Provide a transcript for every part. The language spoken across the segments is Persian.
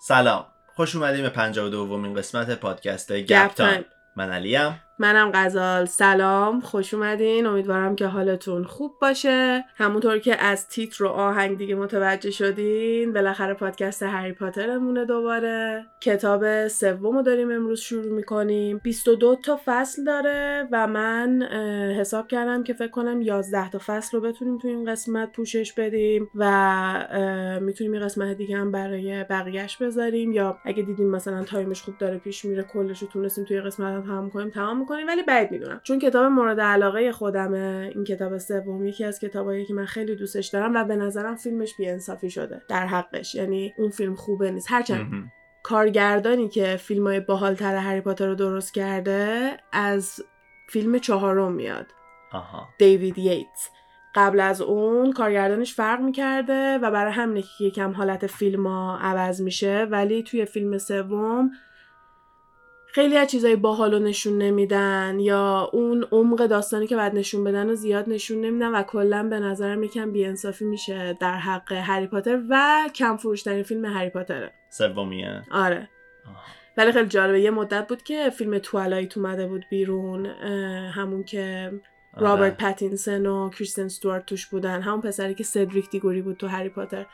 سلام. خوش اومدیم به 52 دومین قسمت پادکست گپ تایم. من علیم. منم غزال. سلام. خوش اومدین. امیدوارم که حالتون خوب باشه. همونطور که از تیتر و آهنگ دیگه متوجه شدین بالاخره پادکست هری پاترمونه دوباره. کتاب سوم رو داریم امروز شروع می‌کنیم. 22 تا فصل داره و من حساب کردم که فکر کنم 11 تا فصل رو بتونیم تو این قسمت پوشش بدیم و می‌تونیم این قسمت دیگه هم برای بقیهش بذاریم. یا اگه دیدیم مثلا time ش خوب داره پیش میره کلش رو تونستیم توی قسمت هم کنیم تمام می‌کنیم ولی بعید می‌دونم. چون کتاب مورد علاقه خودمه این کتاب سوم یکی از کتابایی که من خیلی دوستش دارم و به نظرم فیلمش بیانصافی شده در حقش. یعنی اون فیلم خوبه نیست. هرچند. کارگردانی که فیلم های باحالتر هری پاتر رو درست کرده از فیلم چهارم میاد. آها. دیوید ییتس. قبل از اون کارگردانش فرق می‌کرده و برای همینه که یکم حالت فیلم ها عوض میشه ولی توی فیلم سوم خیلی از چیزای باحال رو نشون نمیدن یا اون عمق داستانی که بعد نشون بدن رو زیاد نشون نمیدن و کلا به نظرم یکم بیانصافی میشه در حق هری پاتر و کم فروشترین فیلم هری پاتره. سومیه. آره. ولی خیلی جالبه. یه مدت بود که فیلم توالایت اومده بود بیرون همون که آره. رابرت پتینسن و کریستن استوارت توش بودن. همون پسری که سدریک دیگوری بود تو هری پاتر.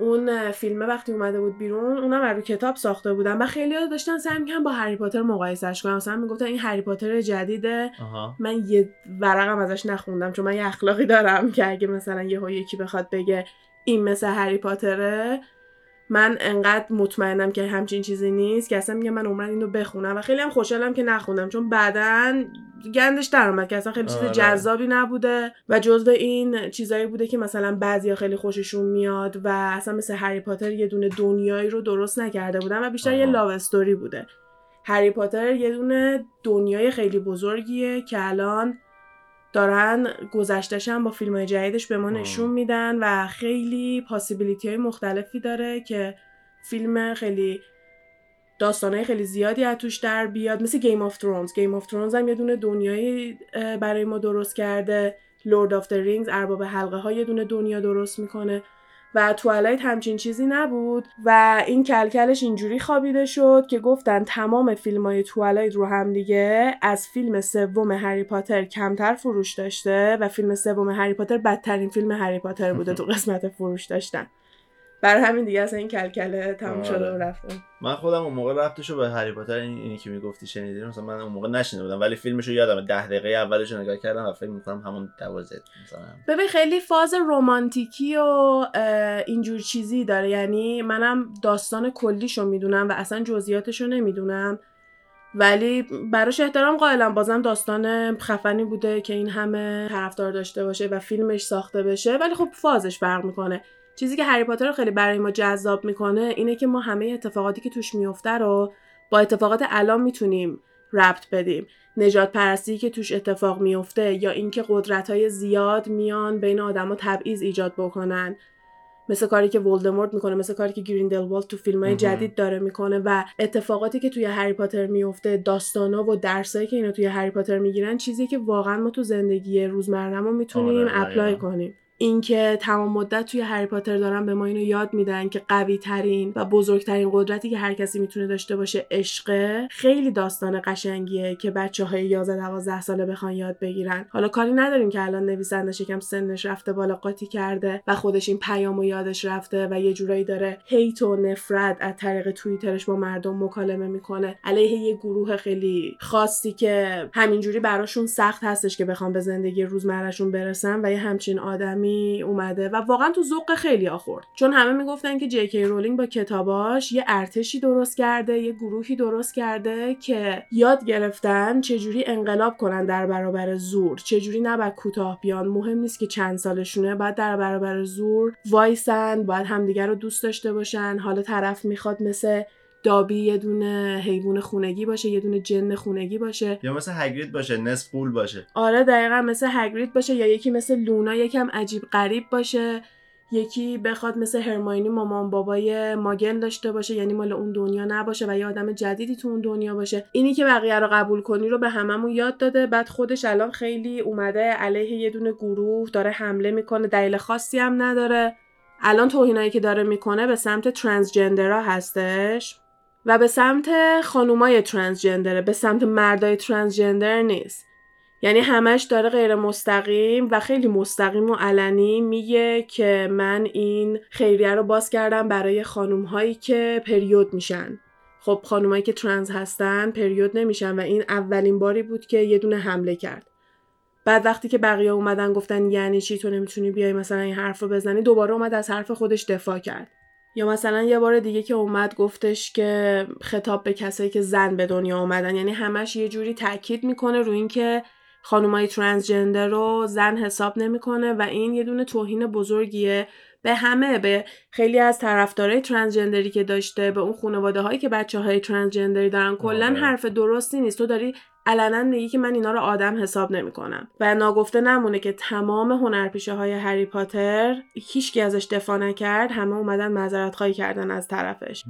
اون فیلمه وقتی اومده بود بیرون اونم رو کتاب ساخته بودن و خیلی داشتن سعی می‌کنن با هری پاتر مقایسش کنن. مثلا می‌گفتن این هری پاتر جدیده آها. من یه ورقم ازش نخوندم چون من یه اخلاقی دارم که اگه مثلا یه یکی بخواد بگه این مثل هری پاتره من انقدر مطمئنم که همچین چیزی نیست که اصلا میگم من عمرن اینو بخونم و خیلی هم خوشحالم که نخوندم چون بعدا گندش در اومد که اصلا خیلی چیز آره. جذابی نبوده و جزو این چیزایی بوده که مثلا بعضیا خیلی خوششون میاد و اصلا مثل هری پاتر یه دونه دنیایی رو درست نکرده بودن و بیشتر یه آها. لاو استوری بوده هری پاتر یه دونه دنیای خیلی بزرگیه که الان دارن گذشتش هم با فیلم های جدیدش به ما. نشون میدن و خیلی possibility های مختلفی داره که فیلم خیلی داستانهای خیلی زیادی از توش در بیاد. مثل Game of Thrones Game of Thrones هم یه دونه دنیایی برای ما درست کرده. Lord of the Rings ارباب حلقه ها یه دونه دنیا درست می‌کنه. و Twilight همچین چیزی نبود و این کلکلش اینجوری خوابیده شد که گفتن تمام فیلم های Twilight رو هم دیگه از فیلم سوم هری پاتر کمتر فروش داشته و فیلم سوم هری پاتر بدترین فیلم هری پاتر بوده تو قسمت فروش داشتن. برای همین دیگه اصلا این کلکله تموم آره. شده و رفته. من خودم اون موقع ربطشو به هری پاتر این اینی که می‌گفتی شنیدی مثلا من اون موقع نشنیده بودم ولی فیلمشو یادم ده دقیقه اولش نگاه کردم و فکر می‌کنم همون 12 مثلا. ببین خیلی فاز رومانتیکی و اینجور چیزی داره. یعنی منم داستان کلیشو می‌دونم و اصلا جزئیاتشو نمی‌دونم. ولی براش احترام قائلم. بازم داستان خفنی بوده که این همه طرفدار داشته باشه و فیلمش ساخته بشه. ولی خب فازش فرق می‌کنه. چیزی که هری پاتر رو خیلی برای ما جذاب می‌کنه اینه که ما همه اتفاقاتی که توش میفته رو با اتفاقات الان می‌تونیم ربط بدیم نجات پرستی که توش اتفاق میفته یا اینکه قدرت های زیاد میان بین آدما تبعیض ایجاد بکنن مثل کاری که ولدمورت می‌کنه مثل کاری که گریندلوالد تو فیلم های. جدید داره می‌کنه و اتفاقاتی که توی هری پاتر میفته داستانا و درسایی که اینا توی هری پاتر می‌گیرن چیزی که واقعا ما تو زندگی روزمرهمون می‌تونیم آره، اپلای. کنیم اینکه تمام مدت توی هری پاتر دارن به ما اینو یاد میدن که قوی ترین و بزرگترین قدرتی که هر کسی می‌تونه داشته باشه عشقه خیلی داستان قشنگیه که بچه های 11 12 ساله بخوان یاد بگیرن. حالا کاری نداریم که الان نویسندش یکم سنش رفته بالا قاطی کرده و خودش این پیام و یادش رفته و یه جورایی داره هیت و نفرت از طریق توییترش با مردم مکالمه می‌کنه. علیه یه گروه خیلی خاصی که همینجوری براشون سخت هستش که بخوام به زندگی روزمرهشون برسن و یه همچین آدمی اومده و واقعا تو ذوق خیلی آخورد. چون همه می‌گفتن که جی رولینگ با کتاباش یه ارتشی درست کرده یه گروهی درست کرده که یاد گرفتن چجوری انقلاب کنن در برابر زور. چجوری نباید کوتاه بیان مهم نیست که چند سالشونه باید در برابر زور وایسن باید همدیگر رو دوست داشته باشن. حالا طرف می‌خواد مثل دابی یه دونه حیوان خونگی باشه یه دونه جن خونگی باشه. یا مثل هگرید باشه نصف قول باشه. آره دقیقا مثل هگرید باشه یا یکی مثل لونا یکم عجیب غریب باشه. یکی بخواد مثل هرماینی مامان بابای ماگل داشته باشه یعنی مال اون دنیا نباشه و یه آدم جدیدی تو اون دنیا باشه. اینی که بقیه رو قبول کنی رو به هممون یاد داده. بعد خودش الان خیلی اومده علیه یه دونه گروه داره حمله می‌کنه دلیل خاصی هم نداره. الان توهینایی که داره می‌کنه به سمت ترانسجندرها هستش. و به سمت خانومای ترانسجندره به سمت مردای ترانسجندر نیست. یعنی همش داره غیر مستقیم و خیلی مستقیم و علنی میگه که من این خیریه رو باز کردم برای خانوم هایی که پریود میشن. خب خانومایی که ترنس هستن پریود نمیشن و این اولین باری بود که یه دونه حمله کرد. بعد وقتی که بقیه اومدن گفتن یعنی چی تو نمی‌تونی بیای مثلا این حرف رو بزنی دوباره اومد از حرف خودش دفاع کرد. یا مثلا یه بار دیگه که اومد گفتش که خطاب به کسایی که زن به دنیا اومدن یعنی همش یه جوری تاکید می‌کنه رو اینکه خانومای ترانسجندر رو زن حساب نمی‌کنه و این یه دونه توهین بزرگیه به همه به خیلی از طرفدارای ترانسجندری که داشته به اون خانواده هایی که بچه های ترانسجندری دارن کلا آره. حرف درستی نیست تو داری علنا میگی که من اینا رو آدم حساب نمی‌کنم. و ناگفته نمونه که تمام هنرپیشه های هری پاتر هیچکی ازش دفاع نکرد همه اومدن معذرت خواهی کردن از طرفش.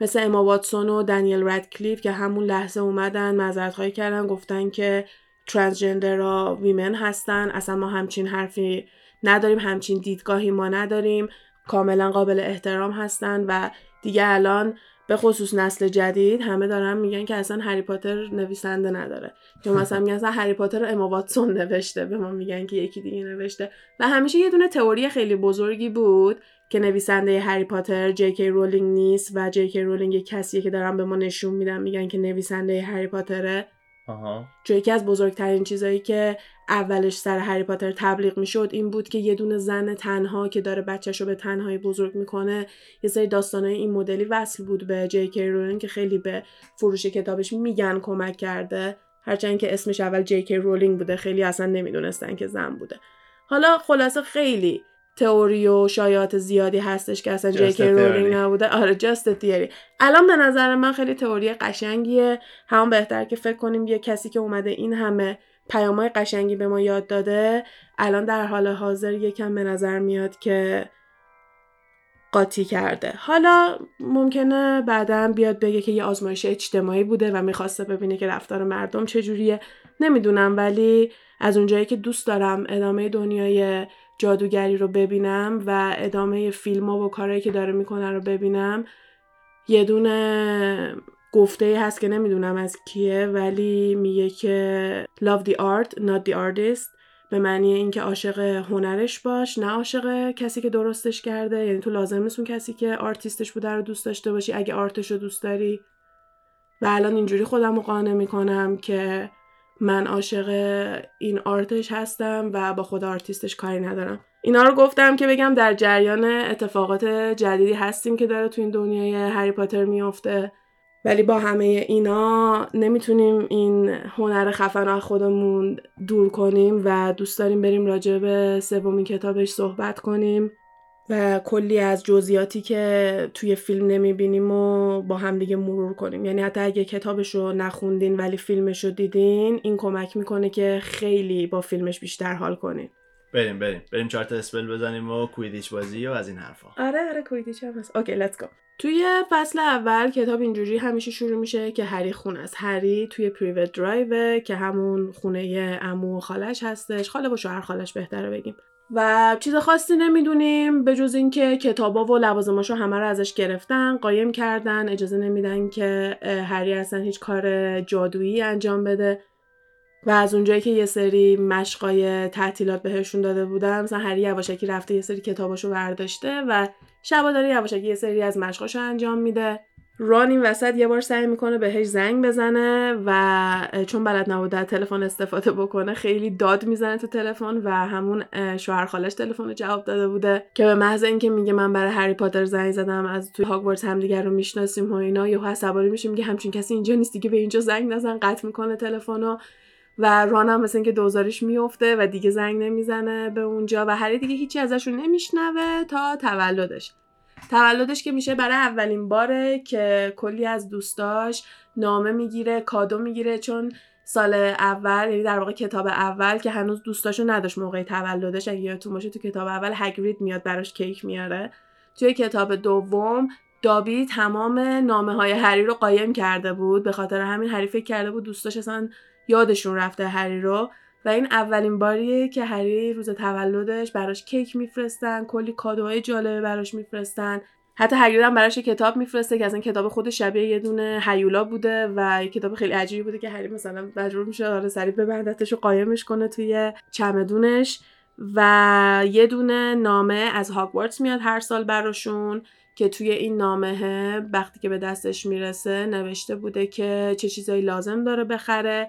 مثل اما واتسون و دنیل ردکلیف که همون لحظه اومدن معذرت خواهی کردن گفتن که ترانسجندرها ویمن هستن. اصلا ما همچین حرفی نداریم همچین دیدگاهی ما نداریم. کاملا قابل احترام هستن و دیگه الان به خصوص نسل جدید همه دارن میگن که اصلا هری پاتر نویسنده نداره. یا مثلا میگن اصلا هری پاتر رو اما واتسون نوشته به ما میگن که یکی دیگه نوشته. و همیشه یه دونه تئوری خیلی بزرگی بود که نویسنده هری پاتر جی کی رولینگ نیست و جی کی رولینگ یه کسیه که دارن به ما نشون میدن میگن که نویسنده هری پاتره. آها. چون یکی از بزرگترین چیزایی که اولش سر هری پاتر تبلیغ می‌شد این بود که یه دونه زن تنها که داره بچهش رو به تنهایی بزرگ می‌کنه یه سری داستانای این مدلی وصل بود به جی کی رولینگ که خیلی به فروش کتابش میگن کمک کرده. هرچند که اسمش اول جی کی رولینگ بوده خیلی اصلا نمی‌دونستن که زن بوده. حالا خلاصه خیلی تئوری و شایعات زیادی هستش که اصلا جی کی رولینگ. نبوده. آره جاست تیوری الان به نظر من خیلی تئوری قشنگیه. همون بهتر که فکر کنیم یه کسی که اومده این همه پیامای قشنگی به ما یاد داده. الان در حال حاضر یکم به نظر میاد که قاطی کرده. حالا ممکنه بعدا بیاد بگه که یه آزمایش اجتماعی بوده و می‌خواسته ببینه که رفتار مردم چجوریه. نمی‌دونم ولی از اونجایی که دوست دارم ادامه دنیای جادوگری رو ببینم و ادامه فیلم ها و کارهایی که داره می‌کنه رو ببینم یه دونه گفته هست که نمی‌دونم از کیه ولی میگه که love the art not the artist. به معنی اینکه عاشق هنرش باش نه عاشق کسی که درستش کرده. یعنی تو لازم نیست اون کسی که آرتیستش بوده رو دوست داشته باشی. اگه آرتش رو دوست داری. و الان اینجوری خودم رو قانع می‌کنم که من عاشق این آرتش هستم و با خود آرتیستش کاری ندارم. اینا رو گفتم که بگم در جریان اتفاقات جدیدی هستیم که داره تو این دنیای هری پاتر میفته ولی با همه اینا نمی‌تونیم این هنر خفن از خودمون دور کنیم و دوست داریم بریم راجع به سومین کتابش صحبت کنیم و کلی از جزئیاتی که توی فیلم نمی‌بینیم و با هم دیگه مرور کنیم. یعنی حتی اگه کتابش رو نخوندین ولی فیلمش رو دیدین این کمک می‌کنه که خیلی با فیلمش بیشتر حال کنین. بریم بریم. بریم چهار تا spell بزنیم و کویدیچ بازی و از این حرفا. آره آره کویدیچ هم هست. okay let's go توی فصل اول کتاب اینجوری همیشه شروع میشه که هری خونه است. هری توی Privet Drive که همون خونه عمو و خالش هستش. خاله و شوهر خالش بهتره بگیم. و چیز خاصی نمی‌دونیم به جز اینکه کتابا و لوازماشو همه رو ازش گرفتن قایم کردن اجازه نمیدن که هری اصلا هیچ کار جادویی انجام بده. و از اونجایی که یه سری مشقای تعطیلات بهشون داده بودن مثلا هری یواشکی رفته یه سری کتاباشو برداشته و شبا داره یواشکی یه سری از مشقاشو انجام میده. ران این وسط یه بار سعی می‌کنه بهش زنگ بزنه و چون بلد نبوده از تلفن استفاده بکنه خیلی داد می‌زنه تو تلفن و همون شوهر خالش تلفن رو جواب داده بوده که به محض اینکه میگه من برای هری پاتر زنگ زدم از توی هاگوارتس همدیگر رو می‌شناسیم و اینا یهو عصبانی میشه میگه همچین کسی اینجا نیست دیگه به اینجا زنگ نزن قطع می‌کنه تلفن و ران هم مثل اینکه دوزارش میفته و دیگه زنگ نمی‌زنه به اونجا و هری دیگه هیچی ازشون نمیشنوه تا تولدش. تولدش که میشه برای اولین باره که کلی از دوستاش نامه می‌گیره کادو می‌گیره چون سال اول یعنی در واقع کتاب اول که هنوز دوستاشو نداشت موقع تولدش اگه یادتون باشه تو کتاب اول هگرید میاد براش کیک میاره. توی کتاب دوم دابی تمام نامه های هری رو قایم کرده بود. به خاطر همین هری کرده بود دوستاش اصلا یادشون رفته هری رو و این اولین باریه که هری روز تولدش براش کیک میفرستن کلی کادوهای جالبه براش میفرستن. حتی هگرید هم براش کتاب میفرسته که از این کتاب خود شبیه یه دونه هیولا بوده و یه کتاب خیلی عجیبی بوده که هری مثلا مجبور میشه آره سریع ببندتش و قایمش کنه توی چمدونش و یه دونه نامه از هاگوارتس میاد هر سال براشون که توی این نامه وقتی که به دستش می‌رسه نوشته بوده که چه چیزایی لازم داره بخره.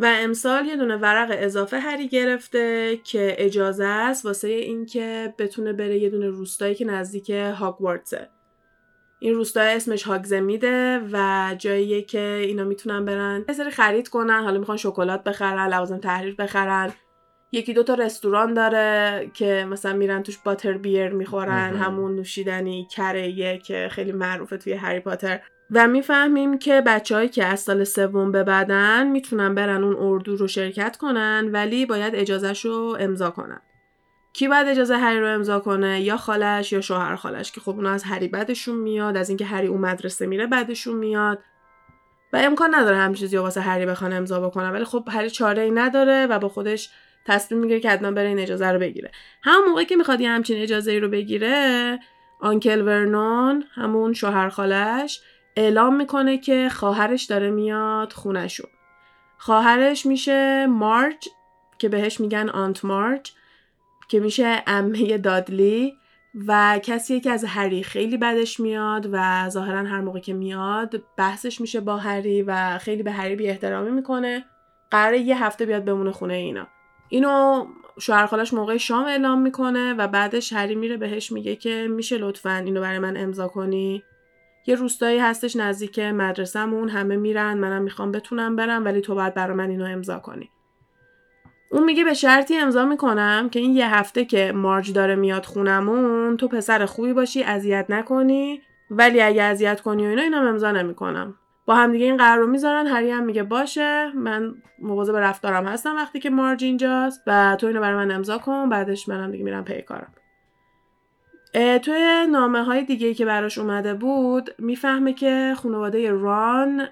و امسال یه دونه ورق اضافه هری گرفته که اجازه است واسه اینکه بتونه بره یه دونه روستایی که نزدیک هاگوارتسه این روستای اسمش هاگزمیده و جاییه که اینا می‌تونن برن. یه سری خرید کنن حالا می‌خوان شکلات بخرن لوازم تحریر بخرن. یکی دوتا رستوران داره که مثلا میرن توش باتر بیر می‌خورن همون نوشیدنی کره که خیلی معروفه توی هری پاتر. و می‌فهمیم که بچههایی که از سال سوم به بعدن می‌تونن برن اون اردو رو شرکت کنن ولی باید اجازهش رو امضا کنن. کی باید اجازه هری رو امضا کنه؟ یا خالش یا شوهر خالش که خب اونا از هری بعدشون میاد از اینکه هری اون مدرسه میره بعدشون میاد. و امکان نداره همین چیزی واسه هری بخوان امضا بکنن ولی خب هری چاره ای نداره و با خودش تصمیم می‌گیره که حتما بره این اجازه رو بگیره. همون موقعی که می‌خواد یه همچین اجازه ای رو بگیره آنکل ورنون همون شوهر خالش اعلام می‌کنه که خواهرش داره میاد خونشون خواهرش میشه مارج که بهش میگن آنت مارج که میشه امه دادلی و کسی که از هری خیلی بدش میاد و ظاهرا هر موقع که میاد بحثش میشه با هری و خیلی به هری بی احترامی می‌کنه. قراره یه هفته بیاد بمونه خونه اینا. اینو شوهرخالش موقع شام اعلام می‌کنه و بعدش هری میره بهش میگه که میشه لطفا اینو برای من امضا کنی. یه روستایی هستش نزدیک مدرسهمون همه میرن منم می‌خوام بتونم برم ولی تو باید برای من اینو امضا کنی. اون میگه به شرطی امضا می‌کنم که این یه هفته که مارج داره میاد خونمون تو پسر خوبی باشی اذیت نکنی. ولی اگه اذیت کنی و اینا اینم امضا نمی‌کنم. با هم دیگه این قرار رو می‌ذارن. هری هم میگه باشه. من مواظب رفتارم هستم وقتی که مارج اینجاست و تو اینو برای من امضا کن. بعدش منم دیگه میرم پی کارم. توی نامه های دیگه که براش اومده بود می‌فهمه که خانواده ران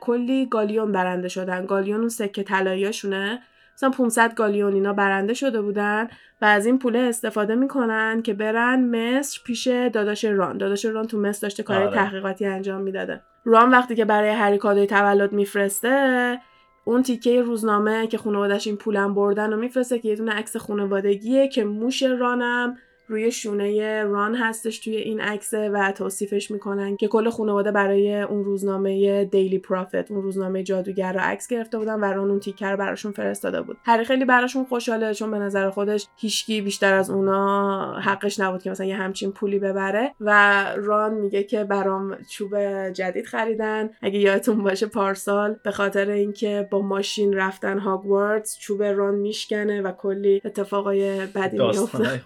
کلی گالیون برنده شدن. گالیون اون سکه طلاییاشونه مثلا 500 گالیون اینا برنده شده بودن و از این پوله استفاده می‌کنن که برن مصر پیش داداش ران. داداش ران تو مصر داشته کار آره. تحقیقاتی انجام می‌داده. ران وقتی که برای هری کادوی تولد میفرسته اون تیکه روزنامه که خانوادش این پولم بردن و میفرسته که یه دونه عکس خانوادگیه که موش رانم. روی شونه ران هستش توی این عکسه و توصیفش می‌کنن که کل خانواده برای اون روزنامه دیلی پرافت اون روزنامه جادوگر رو عکس گرفته بودن و ران اون تیکر براشون فرستاده بود. هری خیلی براشون خوشحاله چون به نظر خودش هیچکی بیشتر از اونا حقش نبود که مثلا یه همچین پولی ببره و ران میگه که برام چوب جدید خریدن. اگه یادتون باشه پارسال به خاطر اینکه با ماشین رفتن هاگوارتس چوب ران میشکنه و کلی اتفاقای بدی میفته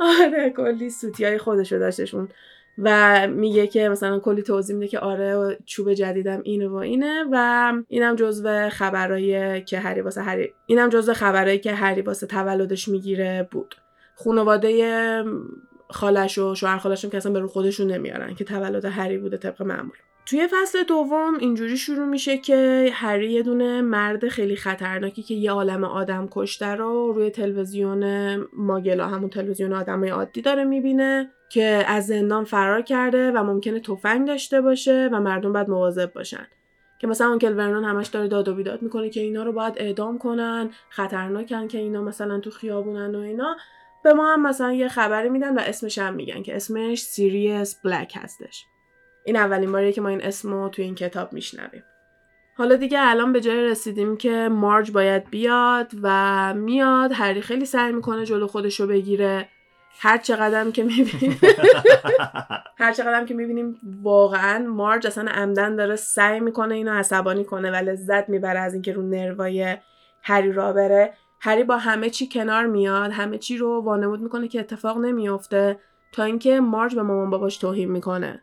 آره کلی سوتیای خودشو داشتشون و میگه که مثلا کلی توضیح میده که آره چوب جدیدم اینه و اینه و اینم جزو خبرایی که هری واسه هری اینم جزو خبرایی که هری واسه تولدش می‌گیره بود. خانواده خالش و شوهر خالش که اصلا به رو خودشون نمیارن که تولد هری بوده طبق معمول. توی فصل دوم اینجوری شروع میشه که هری یه دونه مرد خیلی خطرناکی که یه عالم آدم کشته رو روی تلویزیون ماگلا همون تلویزیون آدمای عادی داره می‌بینه که از زندان فرار کرده و ممکنه تفنگ داشته باشه و مردم باید مواظب باشن. که مثلا اونکل ورنون همش داره داد و بیداد می‌کنه که اینا رو باید اعدام کنن خطرناکن که اینا مثلا تو خیابونن و اینا. به ما هم مثلا یه خبری میدن و اسمش هم میگن که اسمش سیریس بلک هستش. این اولین باریه که ما این اسم رو توی این کتاب میشنویم. حالا دیگه الان به جای رسیدیم که مارج باید بیاد و میاد هری خیلی سعی می‌کنه جلو خودش رو بگیره. هر چقدر که می‌بینیم. هر چقدر که می‌بینیم واقعا مارج اصلا عمدن داره سعی می‌کنه اینو عصبانی کنه و لذت می‌بره از اینکه رو نروای هری را بره. هری با همه چی کنار میاد همه چی رو وانمود می‌کنه که اتفاق نمیافته تا اینکه مارج به مامان باباش توهین می‌کنه.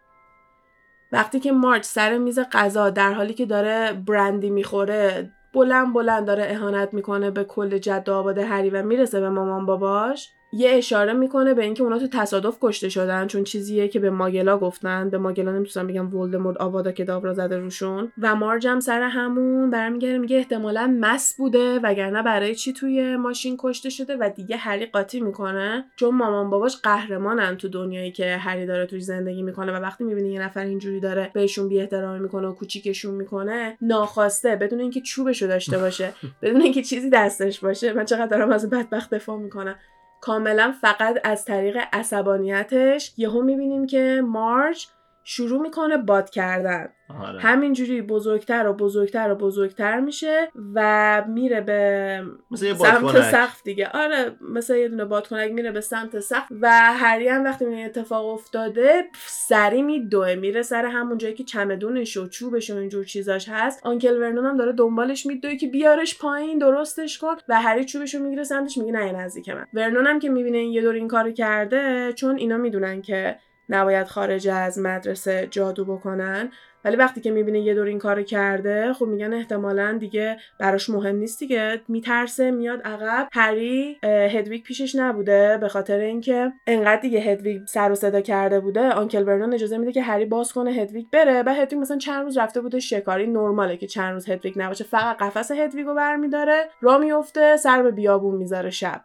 وقتی که مارچ سر میز غذا در حالی که داره برندی می‌خوره بلند بلند داره اهانت می‌کنه به کل جد آباد هری و می‌رسه به مامان باباش. یه اشاره می‌کنه به اینکه اونا تو تصادف کشته شدن چون چیزیه که به ماگلا گفتن. به ماگلا نمی‌تونم بگم ولدمورت آوادا کدابرا زده روشون. و مارج هم سر همون برمیگرده میگه احتمالا مس بوده وگرنه برای چی توی ماشین کشته شده و دیگه هری قاطی می‌کنه؟ چون مامان باباش قهرمانن تو دنیایی که هری داره توش زندگی می‌کنه و وقتی می‌بینی یه نفر اینجوری داره بهشون بی احترامی می‌کنه و کوچیکشون می‌کنه ناخواسته بدون اینکه چوبشو داشته باشه بدون اینکه چیزی دستش باشه من چقدر دارم از بدبخت دفاع می‌کنم. کاملا فقط از طریق عصبانیتش یهو می‌بینیم که مارج شروع می‌کنه باد کردن آره. همینجوری بزرگتر و بزرگتر و بزرگتر میشه و میره به مثل سمت. سقف دیگه آره مثل یه دونه بادکنک میره به سمت سقف و هری هم وقتی این اتفاق افتاده سری میدوه میره سر همون جایی که چمدونش و چوبش و اینجور چیزاش هست آنکل ورنون هم داره دنبالش میدوه که بیارش پایین درستش کن و هری چوبش رو می‌گیره سمتش میگه نه نزدیک من ورنون هم که می‌بینه این یه دور این کارو کرده چون اینا می‌دونن که نباید خارج از مدرسه جادو بکنن. ولی وقتی که می‌بینه یه دور این کارو کرده خب میگن احتمالا دیگه براش مهم نیست دیگه. میترسه میاد عقب. هری هدویگ پیشش نبوده به خاطر اینکه انقدر دیگه هدویگ سر و صدا کرده بوده. آنکل برنون اجازه میده که هری باز کنه هدویگ بره. و هدویگ مثلا چند روز رفته بوده شکاری. نرماله که چند روز هدویگ نباشه. فقط قفس هدویگو برمیداره. را میفته سر به بیابون می‌ذاره شب.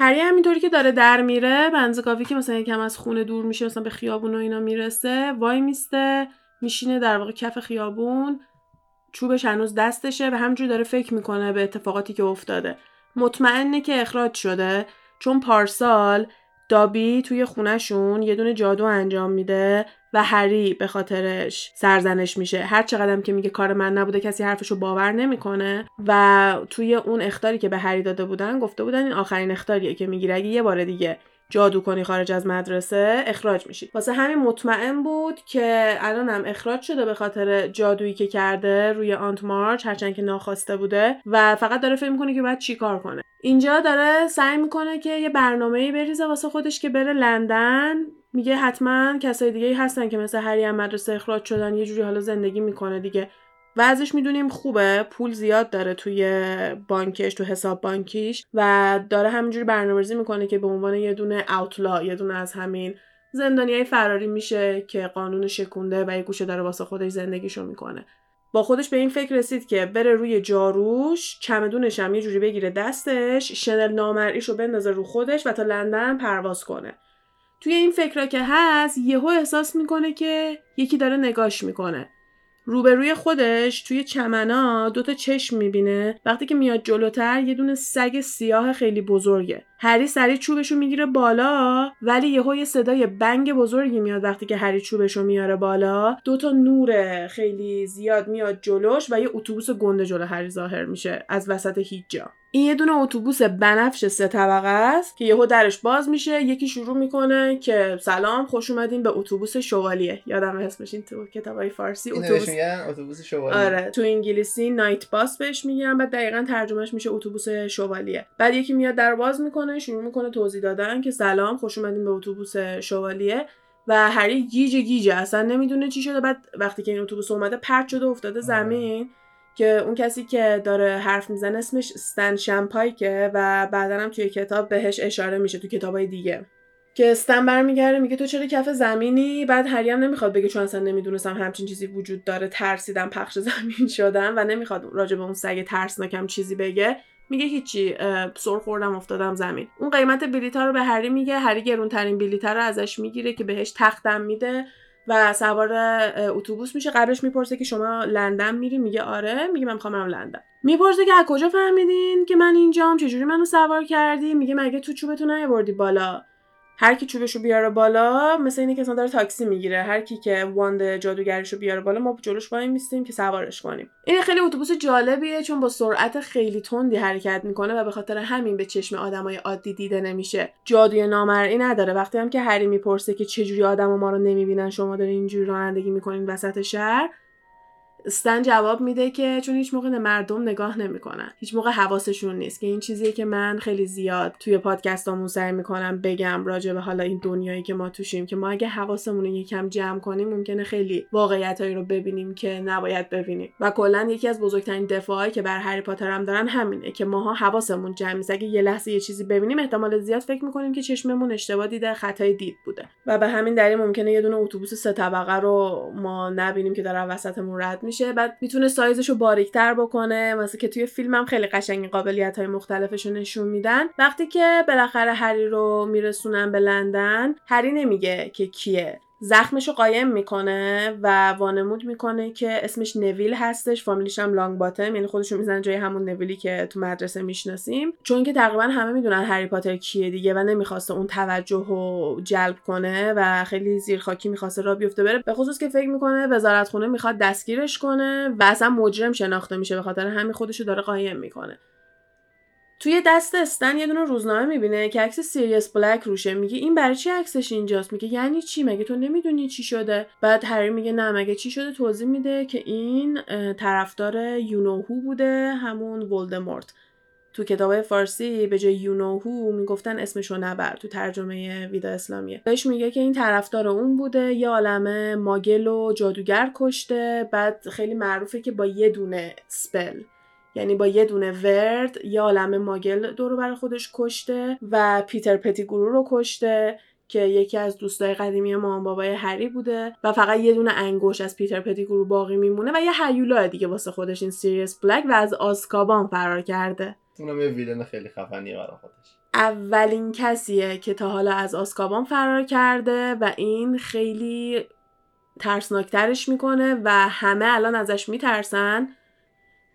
هری همینطوری که داره در میره بنزگاوی که مثلا یکم از خونه دور میشه مثلا به خیابون و اینا می‌رسه وای میسته میشینه در واقع کف خیابون چوبش هنوز دستشه و همجور داره فکر می‌کنه به اتفاقاتی که افتاده. مطمئنه که اخراج شده چون پارسال دابی توی خونهشون یه دونه جادو انجام میده و هری به خاطرش سرزنش میشه. هر چقدرم که میگه کار من نبوده کسی حرفشو باور نمی‌کنه. و توی اون اختاری که به هری داده بودن گفته بودن این آخرین اختاریه که می‌گیره. اگه یه بار دیگه جادو کنی خارج از مدرسه اخراج میشی. واسه همین مطمئن بود که الانم اخراج شده به خاطر جادویی که کرده روی آنت مارچ هرچند که ناخواسته بوده و فقط داره فکر می‌کنه که باید چیکار کنه. اینجا داره سعی می‌کنه که یه برنامه‌ای بریزه واسه خودش که بره لندن. میگه حتما کسای دیگه هستن که مثل هری هم مدرسه اخراج شدن یه جوری حالا زندگی می‌کنه دیگه. و ازش می‌دونیم خوبه پول زیاد داره توی بانکش تو حساب بانکیش و داره همینجوری برنامه‌ریزی می‌کنه که به عنوان یه دونه اوتلا یه دونه از همین زندانیای فراری میشه که قانون شکونده و یه گوشه داره واسه خودش زندگیشو می‌کنه. با خودش به این فکر رسید که بره روی جاروش چمدونش هم یه جوری بگیره دستش شنل نامرئیش رو بندازه رو خودش و تا لندن پرواز کنه. توی این فکرها که هست یهو احساس می‌کنه که یکی داره نگاش می‌کنه. روبروی خودش توی چمنا دوتا چشم می‌بینه. وقتی که میاد جلوتر یه دونه سگ سیاه خیلی بزرگه. هری سری چوبشو می‌گیره بالا ولی یهو یه صدای بنگ بزرگی میاد وقتی که هری چوبشو میاره بالا. دوتا نور خیلی زیاد میاد جلوش و یه اتوبوس گنده جلو هری ظاهر میشه از وسط هیچ جا این یه دونه اتوبوس بنفش سه طبقه است که یهو درش باز میشه. یکی شروع می‌کنه که سلام خوش اومدین به اتوبوس شوالیه. یادم اسمش این تو کتابای فارسی اتوبوس اتوبوس شوالیه. آره تو انگلیسی نایت باس بهش میگن بعد دقیقا ترجمهش میشه اتوبوس شوالیه. بعد یکی میاد در باز می‌کنه شروع می‌کنه توضیح دادن که سلام خوش اومدین به اتوبوس شوالیه. و هری گیج گیجه اصلا نمی‌دونه چی شده. بعد وقتی که این اتوبوس اومده پرت شده افتاده زمین که اون کسی که داره حرف می‌زنه اسمش استن شمپایکه و بعدا هم توی کتاب بهش اشاره میشه تو کتابای دیگه. که استن برمیگرده میگه تو چرا کف زمینی؟ بعد هری هم نمی‌خواد بگه چون اصلا نمی‌دونستم همچین چیزی وجود داره ترسیدم پخش زمین شدم و نمی‌خواد راجع به اون سگ ترسناکم چیزی بگه. میگه هیچی سر خوردم افتادم زمین. اون قیمت بلیتا رو به هری میگه هری گرونترین بلیتا رو ازش می‌گیره که بهش تختم میده و سوار اتوبوس میشه. قبلش می‌پرسه که شما لندن میری؟ میگه آره. میگه من می‌خوام برم لندن. می‌پرسه که از کجا فهمیدین که من اینجام؟ چجوری منو سوار کردی؟ میگه مگه تو چوبتو نیاوردی بالا؟ هر کی چوبشو بیاره بالا مثل اینه که اصلا داره تاکسی می‌گیره. هر کی که واند جادوگریشو بیاره بالا ما جلوش وای میستیم که سوارش کنیم. این خیلی اتوبوس جالبیه چون با سرعت خیلی تندی حرکت می‌کنه و به خاطر همین به چشم آدمای عادی دیده نمیشه. جادوی نامرئی نداره. وقتی هم که هری می‌پرسه که چجوری آدما ما رو نمی‌بینن شما دارین اینجوری رانندگی می‌کنین وسط شهر استن جواب میده که چون هیچ موقع مردم نگاه نمی‌کنن. هیچ موقع حواسشون نیست که این چیزیه که من خیلی زیاد توی پادکستامون سعی می‌کنم بگم راجع به حالا این دنیایی که ما توشیم که ما اگه حواسمون رو یکم جمع کنیم ممکنه خیلی واقعیتهایی رو ببینیم که نباید ببینیم. و کلا یکی از بزرگترین دفاعایی که بر هری پاتر هم دارن همینه که ماها حواسمون جمع نیست. اگه یه لحظه یه چیزی ببینیم احتمال زیاد فکر می‌کنیم که چشممون اشتباه دیده خطای دید بوده. و به همین دلیل ممکنه یه دونه اتوبوس سه طبقه رو ما نبینیم که داره وسطمون رد میشه بعد می‌تونه سایزش رو باریکتر بکنه. مثلا که توی فیلم هم خیلی قشنگ قابلیت های مختلفش رو نشون میدن. وقتی که بالاخره هری رو میرسونن به لندن هری نمیگه که کیه. زخمش رو قایم می‌کنه و وانمود می‌کنه که اسمش نویل هستش فامیلیش هم لانگ باتم یعنی خودشون می‌زنن جای همون نویلی که تو مدرسه می‌شناسیم. چون که تقریبا همه می‌دونن هری پاتر کیه دیگه و نمی‌خواسته اون توجه رو جلب کنه و خیلی زیرخاکی می‌خواسته را بیفته بره. به خصوص که فکر می‌کنه وزارت خونه می‌خواد دستگیرش کنه و اصلا مجرم شناخته میشه به خاطر همین خودش رو داره قایم می‌کنه. توی دست استن یه دونه روزنامه می‌بینه که عکس سیریس بلک روشه. میگه این برای چی عکسش اینجاست؟ میگه یعنی چی؟ مگه تو نمی‌دونی چی شده؟ بعد هری میگه نه مگه چی شده؟ توضیح میده که این طرفدار You-Know-Who بوده همون ولدمورت. تو کتاب فارسی به جای You-Know-Who می‌گفتن اسمشو نبر تو ترجمه ویدا اسلامیه. بهش میگه که این طرفدار اون بوده یه عالمه ماگل و جادوگر کشته بعد خیلی معروفه که با یه دونه spell یعنی با یه دونه ورد یه عالم ماگل دور و برای خودش کشته و پیتر پتیگرو رو کشته که یکی از دوستای قدیمی مامان بابای هری بوده و فقط یه دونه انگوش از پیتر پتیگرو باقی میمونه و یه هیولا دیگه واسه خودش این سیریس بلک و از آزکابان فرار کرده. اونم یه ویلن خیلی خفنیه برای خودش. اولین کسیه که تا حالا از آسکابان فرار کرده و این خیلی ترسناکترش می‌کنه و همه الان ازش میترسن.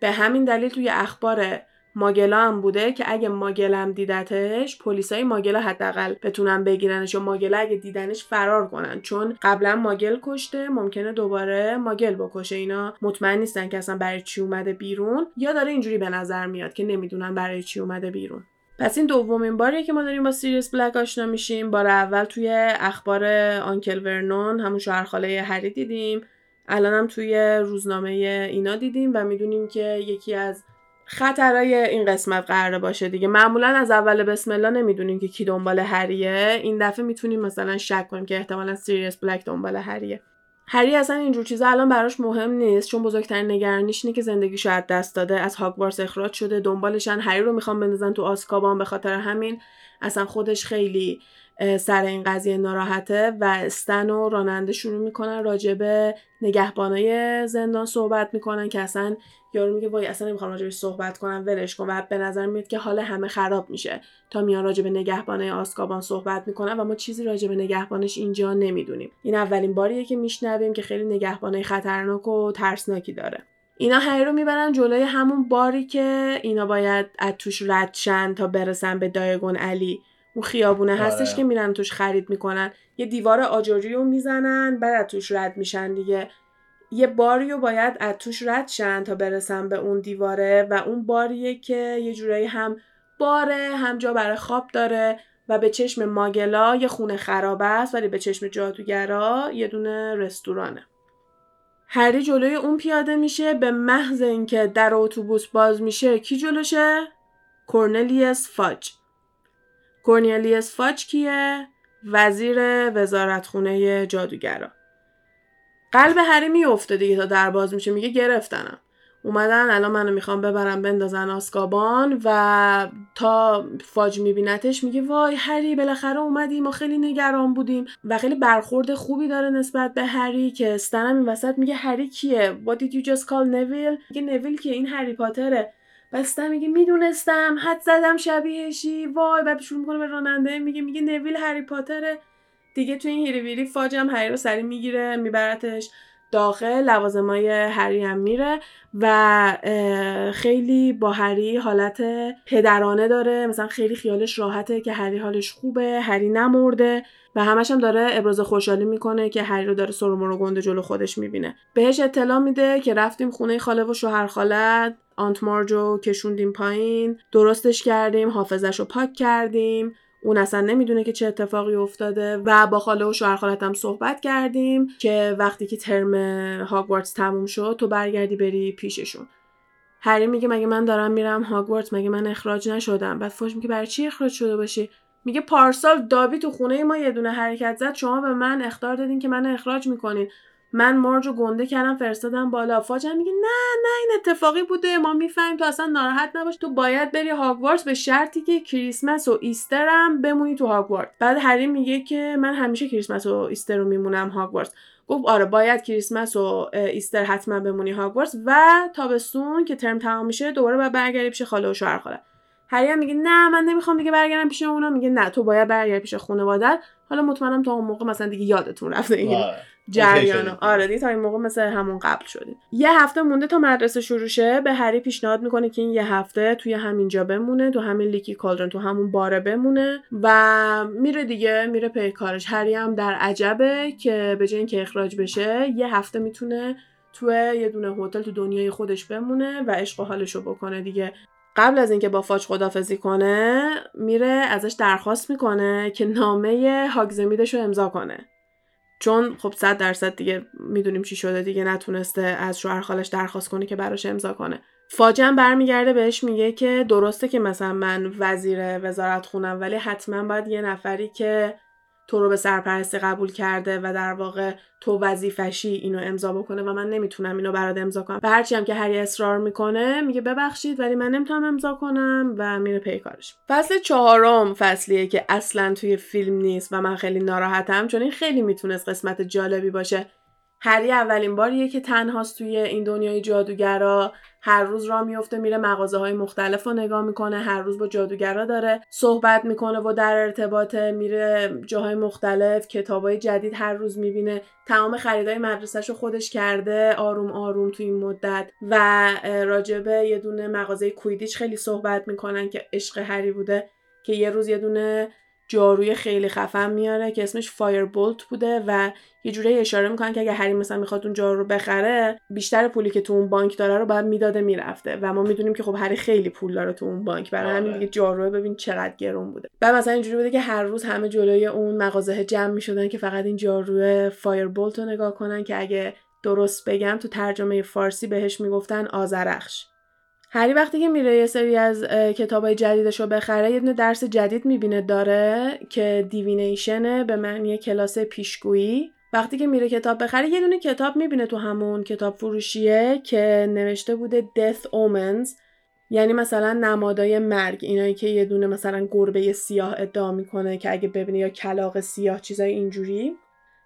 به همین دلیل توی اخبار ماگلا هم بوده که اگه ماگلم دیدتش پلیسای ماگلا حداقل بتونن بگیرنش و ماگلا اگه دیدنش فرار کنن. چون قبلا ماگل کشته ممکنه دوباره ماگل بکشه. اینا مطمئن نیستن که اصلا برای چی اومده بیرون. یا داره اینجوری به نظر میاد که نمی‌دونن برای چی اومده بیرون. پس این دومین باریه که ما داریم با سیریس بلک آشنا میشیم. بار اول توی اخبار uncle ورنون همون شوهرخاله هری دیدیم. الانم توی روزنامه اینا دیدیم و می‌دونیم که یکی از خطرهای این قسمت قرار باشه دیگه. معمولا از اول بسم الله نمی‌دونیم که کی دنبال هریه این دفعه می‌تونیم مثلا شک کنیم که احتمالا سیریس بلک دنبال هریه هری اصلا اینجور چیزا الان براش مهم نیست چون بزرگترین نگرانیش اینه که زندگیشو از دست داده از هاگوارتس اخراج شده دنبالشن. هری رو می‌خوان بندازن تو آزکابان به خاطر همین اصلا خودش خیلی سر این قضیه ناراحته و استن و راننده شروع می‌کنن راجبه نگهبانای زندان صحبت می‌کنن که اصلا یارو میگه وای اصلا نمی‌خوام راجبش صحبت کنم ولش کن. و به نظر میاد که حال همه خراب میشه تا میان راجب نگهبانای آسکابان صحبت می‌کنن و ما چیزی راجب نگهبانش اینجا نمی‌دونیم. این اولین باریه که میشنویم که خیلی نگهبانای خطرناک و ترسناکی داره. اینا هری رو می‌برن جلوی همون باری که اینا باید از توش رد تا برسن به دایگون علی. اون خیابونه آره. هستش که میرن توش خرید می‌کنن. یه دیوار آجوری رو می‌زنن بعد از توش رد میشن دیگه. یه باری رو باید از توش رد شن تا برسن به اون دیواره و اون باریه که یه جورایی هم باره هم جا برای خواب داره و به چشم ماگلا یه خونه خراب است ولی به چشم جادوگرا یه دونه رستورانه. هری جلوی اون پیاده میشه به محض اینکه در اتوبوس باز میشه کی جلوشه؟ کورنلیوس فاج. کورنیلیس فاچ کیه؟ وزیر وزارتخونه جادوگرا. قلب هری میفته دیگه تا در باز میشه. میگه گرفتنم. اومدن الان منو می‌خوام ببرم بندازن آسکابان و تا فاج میبینتش میگه وای هری بالاخره اومدی ما خیلی نگران بودیم و خیلی برخورد خوبی داره نسبت به هری که استنم این وسط میگه هری کیه؟ What did you just call نویل میگه نویل که این هری پاتره. بسته میگه می‌دونستم. حد زدم شبیهشی وای بعد شروع می‌کنه به راننده. میگه میگه نویل هری پاتره. دیگه تو این هیری ویری فاجم هری رو سری می‌گیره میبرتش داخل. لوازمای هری هم میره و خیلی با هری حالت پدرانه داره. مثلا خیلی خیالش راحته که هری حالش خوبه. هری نمرده و همش هم داره ابراز خوشحالی می‌کنه که هری رو داره سرو و گنده جلو خودش می‌بینه. بهش اطلاع میده که رفتیم خونه خاله و شوهر خالت. آنت مارجو کشوندیم پایین درستش کردیم حافظش رو پاک کردیم. اون اصلا نمی‌دونه که چه اتفاقی افتاده و با خاله و شوهر خالتم صحبت کردیم که وقتی که ترم هاگوارتس تموم شد تو برگردی بری پیششون. هری میگه مگه من دارم میرم هاگوارتس مگه من اخراج نشدم؟ بعد فوش میگه برای چی اخراج شده باشی؟ میگه پارسال دابی تو خونه ما یه دونه حرکت زد شما به من اختار دادین که من اخراج می‌کنین. من مارج رو گنده کردم فرستادم بالا. فاجم میگه نه نه این اتفاقی بوده. ما می‌فهمیم تو اصلا ناراحت نباش. تو باید بری هاگوارتس به شرطی که کریسمس و ایسترم بمونی تو هاگوارتس. بعد هری میگه که من همیشه کریسمس و ایستر رو میمونم هاگوارتس. گفت آره باید کریسمس و Easter حتما بمونی هاگوارتس. و تابستون که ترم تمام میشه دوباره باید برگردی پیش خاله و شوهر خاله. هری هم میگه نه من نمی‌خوام دیگه برگردم پیش اونا. میگه نه تو باید برگردی پیش خانوادت. حالا مطمئنم تا اون موقع مثلا دیگه یادتون رفته. این جریان آره دیگه تا این موقع مثل همون قبل شدیم یه هفته مونده تا مدرسه شروع شه. به هری پیشنهاد می‌کنه که این یه هفته توی همینجا بمونه تو همین لیکی کالدرن تو همون باره بمونه و میره دیگه میره پی کارش. هری هم در عجبه که به جای اینکه اخراج بشه یه هفته می‌تونه تو یه دونه هتل تو دنیای خودش بمونه و عشق و حالشو بکنه دیگه. قبل از اینکه با فاج خدافزی کنه میره ازش درخواست می‌کنه که نامه هاگزمیدش رو امضا کنه. چون خب صد درصد دیگه می‌دونیم چی شده دیگه نتونسته از شوهر خالش درخواست کنه که براش امضا کنه. فاجم برمیگرده بهش میگه که درسته که مثلا من وزیر وزارت خونم ولی حتما باید یه نفری که تو رو به سرپرستی قبول کرده و در واقع تو وظیفشی اینو امضا بکنه و من نمی‌تونم اینو برات امضا کنم. و هرچی هم که هری اصرار می‌کنه میگه ببخشید ولی من نمی‌تونم امضا کنم و میره پی کارش. فصل چهارم فصلیه که اصلا توی فیلم نیست و من خیلی ناراحتم چون این خیلی می‌تونست قسمت جالبی باشه. هری اولین باریه که تنهاست توی این دنیای جادوگرا. هر روز را میفته میره مغازه های مختلف رو نگاه می‌کنه هر روز با جادوگرا داره صحبت می‌کنه و در ارتباطه میره جاهای مختلف کتابای جدید هر روز می‌بینه. تمام خریدای مدرسهش خودش کرده آروم آروم تو این مدت. و راجبه یه دونه مغازه کویدیچ خیلی صحبت می‌کنن که عشق هری بوده که یه روز یه دونه جاروی خیلی خفن میاره که اسمش فایر بولت بوده و یه جوری اشاره می‌کنن که اگه هری مثلا می‌خواد اون جارو رو بخره بیشتر پولی که تو اون بانک داره رو باید می‌داده می‌رفته. و ما می‌دونیم که خب هری خیلی پول داره تو اون بانک. برای همین آره. دیگه جارو ببین چقدر گرون بوده. و مثلا اینجوری بوده که هر روز همه جلوی اون مغازه جمع می‌شدن که فقط این جارو فایر بولت رو نگاه کنن که اگه درست بگم تو ترجمه فارسی بهش می‌گفتن آذرخش هری وقتی که میره یه سری از کتابای جدیدش رو بخره یه دونه درس جدید می‌بینه داره که دیوینیشنه به معنی کلاس پیشگویی. وقتی که میره کتاب بخره یه دونه کتاب می‌بینه تو همون کتاب فروشیه که نوشته بوده Death Omens. یعنی مثلا نمادای مرگ اینایی که یه دونه مثلا گربه سیاه ادعا می‌کنه که اگه ببینه یا کلاق سیاه چیزای اینجوری.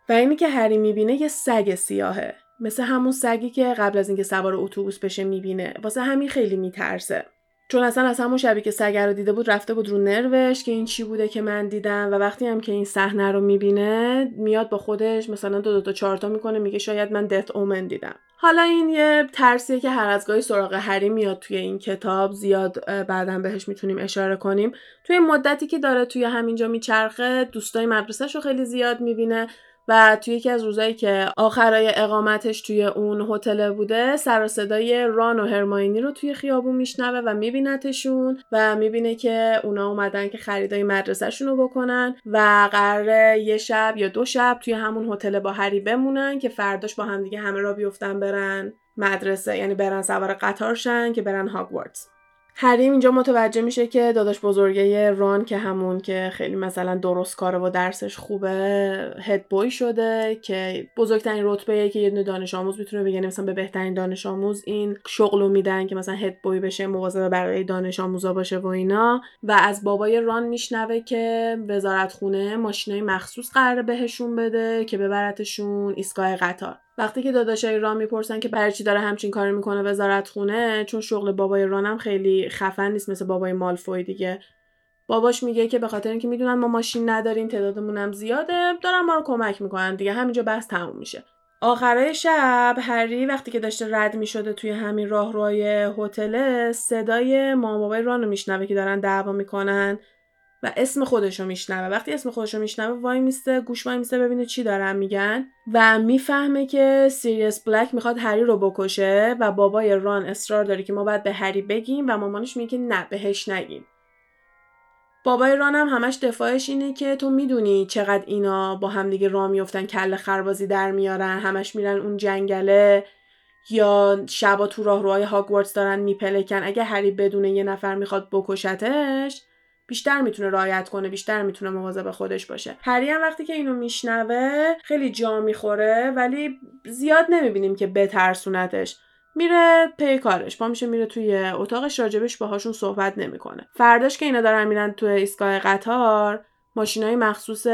و اینی که هری می‌بینه یه سگ سیاهه. مثل همون سگی که قبل از اینکه سوار اتوبوس بشه می‌بینه. واسه همین خیلی میترسه. چون اصلا از همون شبی که سگ رو دیده بود رفته بود رو نروش که این چی بوده که من دیدم و وقتی هم که این صحنه رو می‌بینه میاد با خودش مثلا دو دو تا چهارتا می‌کنه میگه شاید من دت اومن دیدم. حالا این یه ترسیه که هر از گاهی سراغ هری میاد توی این کتاب. زیاد بعدا بهش می‌تونیم اشاره کنیم. توی مدتی که داره توی همینجا میچرخه دوستای مدرسهش رو خیلی زیاد می‌بینه. و توی یکی از روزایی که آخرای اقامتش توی اون هتل بوده سر صدای ران و هرماینی رو توی خیابون میشنوه و میبینتشون و می‌بینه که اونا اومدن که خریدای مدرسهشون رو بکنن و قرار یه شب یا دو شب توی همون هتل با هری بمونن که فرداش با هم دیگه همه را بیفتن برن مدرسه یعنی برن سوار قطارشن که برن هاگوارتس هریم اینجا متوجه میشه که داداش بزرگه ران که همون که خیلی مثلا درست کاره و درسش خوبه هد بوی شده که بزرگترین رتبه که یه دانش آموز می‌تونه بگه مثلا به بهترین دانش آموز این شغلو میدن که مثلا هد بوی بشه مواظب بقیه دانش آموزا باشه و اینا. و از بابای ران میشنوه که وزارت خونه ماشینای مخصوص قراره بهشون بده که ببرتشون ایستگاه قطار. وقتی که داداشای ران می‌پرسن که برای چی داره همچین کاری می‌کنه وزارت خونه چون شغل بابای رانم خیلی خفن نیست مثل بابای مالفوی دیگه. باباش میگه که به خاطر اینکه می‌دونن ما ماشین نداریم تعدادمون هم زیاده دارن ما رو کمک می‌کنن دیگه. همینجا بحث تموم میشه. آخرای شب هری وقتی که داشته رد می‌شده توی همین راهروی هتل صدای مامان بابای رانو میشنوه که دارن دعوا می‌کنن. و اسم خودشو میشنوه. وقتی اسم خودشو میشنوه وای میسته گوش وای میسته ببینه چی دارن میگن. و می‌فهمه که سیریس بلک می‌خواد هری رو بکشه و بابای ران اصرار داره که ما باید به هری بگیم و مامانش میگه که نه بهش نگیم. بابای ران هم همش دفاعش اینه که تو می‌دونی چقدر اینا با همدیگه راه میفتن کله خربازی در میارن همش میرن اون جنگله یا شبا تو راهروهای هاگوارتس دارن میپلکن. اگه هری بدونه یه نفر می‌خواد بکشتش بیشتر می‌تونه رعایت کنه بیشتر می‌تونه مواظب خودش باشه. هری هم وقتی که اینو میشنوه خیلی جا می‌خوره ولی زیاد نمی‌بینیم که بترسونتش. میره پی کارش. پا میشه میره توی اتاقش راجبش باهاشون صحبت نمی‌کنه. فرداش که اینا دارن میرن توی ایستگاه قطار ماشینای مخصوص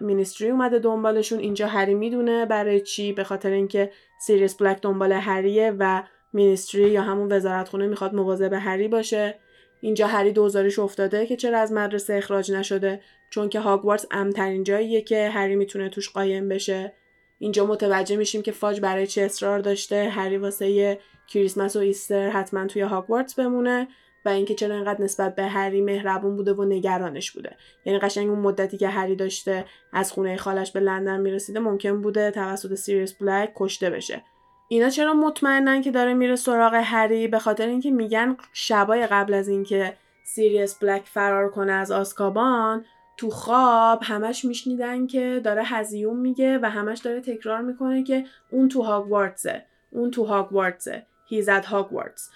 ministry اومده دنبالشون. اینجا هری می‌دونه برای چی به خاطر اینکه سیریس بلک دنبال هریه و ministry یا همون وزارتخونه می‌خواد مواظب هری باشه. اینجا هری دوزارش افتاده که چرا از مدرسه اخراج نشده؟ چون که هاگوارتس امن‌ترین جاییه که هری می‌تونه توش قایم بشه. اینجا متوجه میشیم که فاج برای چه اصرار داشته. هری واسه کریسمس و Easter حتما توی هاگوارتس بمونه و اینکه چرا اینقدر نسبت به هری مهربون بوده و نگرانش بوده. یعنی قشنگ اون مدتی که هری داشته از خونه خالش به لندن می‌رسیده ممکن بوده توسط سیریس بلک کشته بشه. اینا چرا مطمئنن که داره میره سراغ هری؟ به خاطر اینکه میگن شبای قبل از اینکه سیریس بلک فرار کنه از آزکابان تو خواب همش میشنیدن که داره هذیون میگه و همش داره تکرار می‌کنه که اون تو هاگوارتسه اون تو هاگوارتسه he's at Hogwarts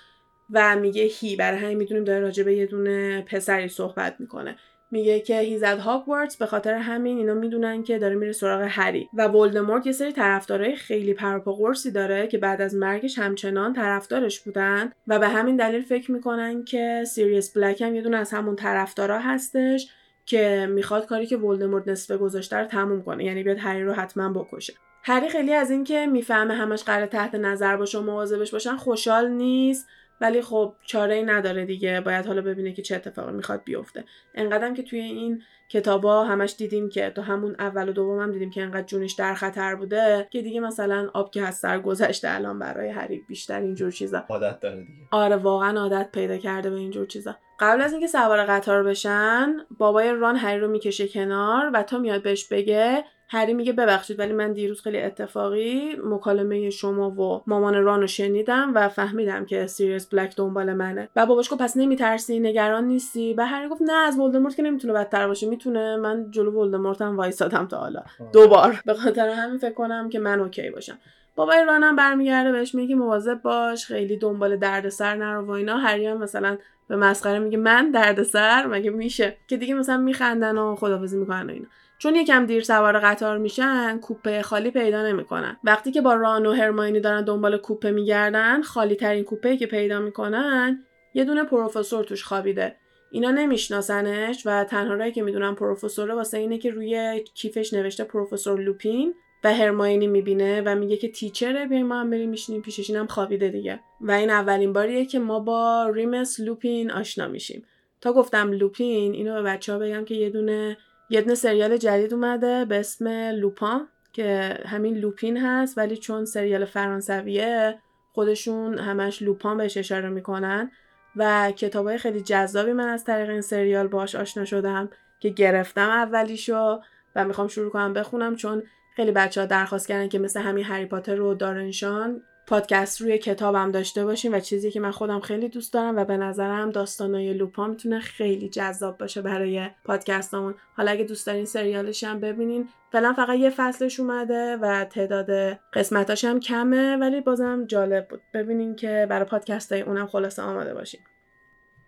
و میگه he برای همین می‌دونیم داره راجع به یه دونه پسری صحبت می‌کنه. میگه که he's at Hogwarts به خاطر همین اینا می‌دونن که داره میره سراغ هری. و ولدمورت یه سری طرفدارای خیلی پر و پا قرصی داره که بعد از مرگش همچنان طرفدارش بودن و به همین دلیل فکر می‌کنن که سیریس بلک هم یه دونه از همون طرفدارا هستش که می‌خواد کاری که ولدمورت نصفه گذاشته رو تموم کنه. یعنی بیاد هری رو حتما بکشه. هری خیلی از اینکه می‌فهمه همش قرار تحت نظر باشه و مواظبش باشن خوشحال نیست. ولی خب چاره ای نداره دیگه. باید حالا ببینه که چه اتفاقی می‌خواد بیفته. انقدرم که توی این کتابا همش دیدیم که تو همون اول و دوم هم دیدیم که انقدر جونش در خطر بوده که دیگه مثلا آب که از سر گذشته الان برای هری بیشتر اینجور چیزا. عادت داره دیگه. آره واقعا عادت پیدا کرده به اینجور چیزا. قبل از اینکه سوار قطار بشن بابای ران هری رو می‌کشه کنار و تا میاد بهش بگه هری میگه ببخشید ولی من دیروز خیلی اتفاقی مکالمه شما و مامان رانو شنیدم و فهمیدم که سیریس بلک دنبال منه. و باباش گفت پس نمیترسی؟ نگران نیستی؟ و هری گفت نه از ولدمورت که نمی‌تونه بدتر باشه. می‌تونه. من جلو ولدمورت هم وایسادم تا حالا. دوبار. به خاطر همین فکر کنم که من اوکی باشم. بابای رانم برمیگرده بهش میگه مواظب باش خیلی دنبال دردسر نرو و اینا. هری هم مثلا به مسخره میگه من دردسر؟ مگه میشه؟ که دیگه مثلا میخندن و خدافظی می‌کنن و اینا. چون یکم دیر سوار قطار میشن کوپه خالی پیدا نمی‌کنن. وقتی که با ران و هرماینی دارن دنبال کوپه میگردن خالی ترین کوپه که پیدا می‌کنن یه دونه پروفسور توش خوابیده. اینا نمیشناسنش و تنها رایی که می‌دونن پروفسوره واسه اینه که روی کیفش نوشته پروفسور لوپین و هرماینی می‌بینه و میگه که تیچره بیایم ما هم بریم میشینیم پیشش اینم خوابیده دیگه. و این اولین باریه که ما با ریمس لوپین آشنا میشیم. تا گفتم لوپین اینو به بچه ها بگم که یه دونه یه دونه سریال جدید اومده به اسم لوپان که همین لوپین هست ولی چون سریال فرانسویه خودشون همش لوپان بهش اشاره می‌کنن و کتابای خیلی جذابی من از طریق این سریال باش آشنا شدم که گرفتم اولیشو و می‌خوام شروع کنم بخونم چون خیلی بچه ها درخواست کردن که مثل همین هری پاتر و دارنشان پادکست روی کتابم داشته باشیم و چیزی که من خودم خیلی دوست دارم و به نظرم داستانای لوپا می‌تونه خیلی جذاب باشه برای پادکستمون حالا اگه دوست دارین سریالش هم ببینین. فعلا فقط یه فصلش اومده و تعداد قسمتاش هم کمه ولی بازم جالب بود. ببینین که برای پادکست های اونم خلاصه آماده باشیم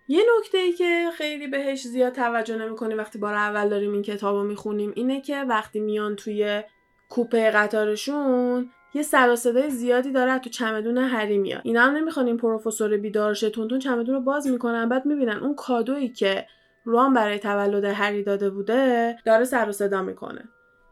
یه نکته ای که خیلی بهش زیاد توجه نمی‌کنیم وقتی بار اول داریم این کتاب رو می‌خونیم اینه که وقتی میان توی کوپه قطارشون یه سر صدای زیادی داره تو چمدون هری میاد. اینا هم نمی‌خوان این پروفسور بیدار شه. تونتون چمدون رو باز می‌کنن. بعد می‌بینن اون کادویی که ران برای تولد هری داده بوده داره سر و صدا می‌کنه.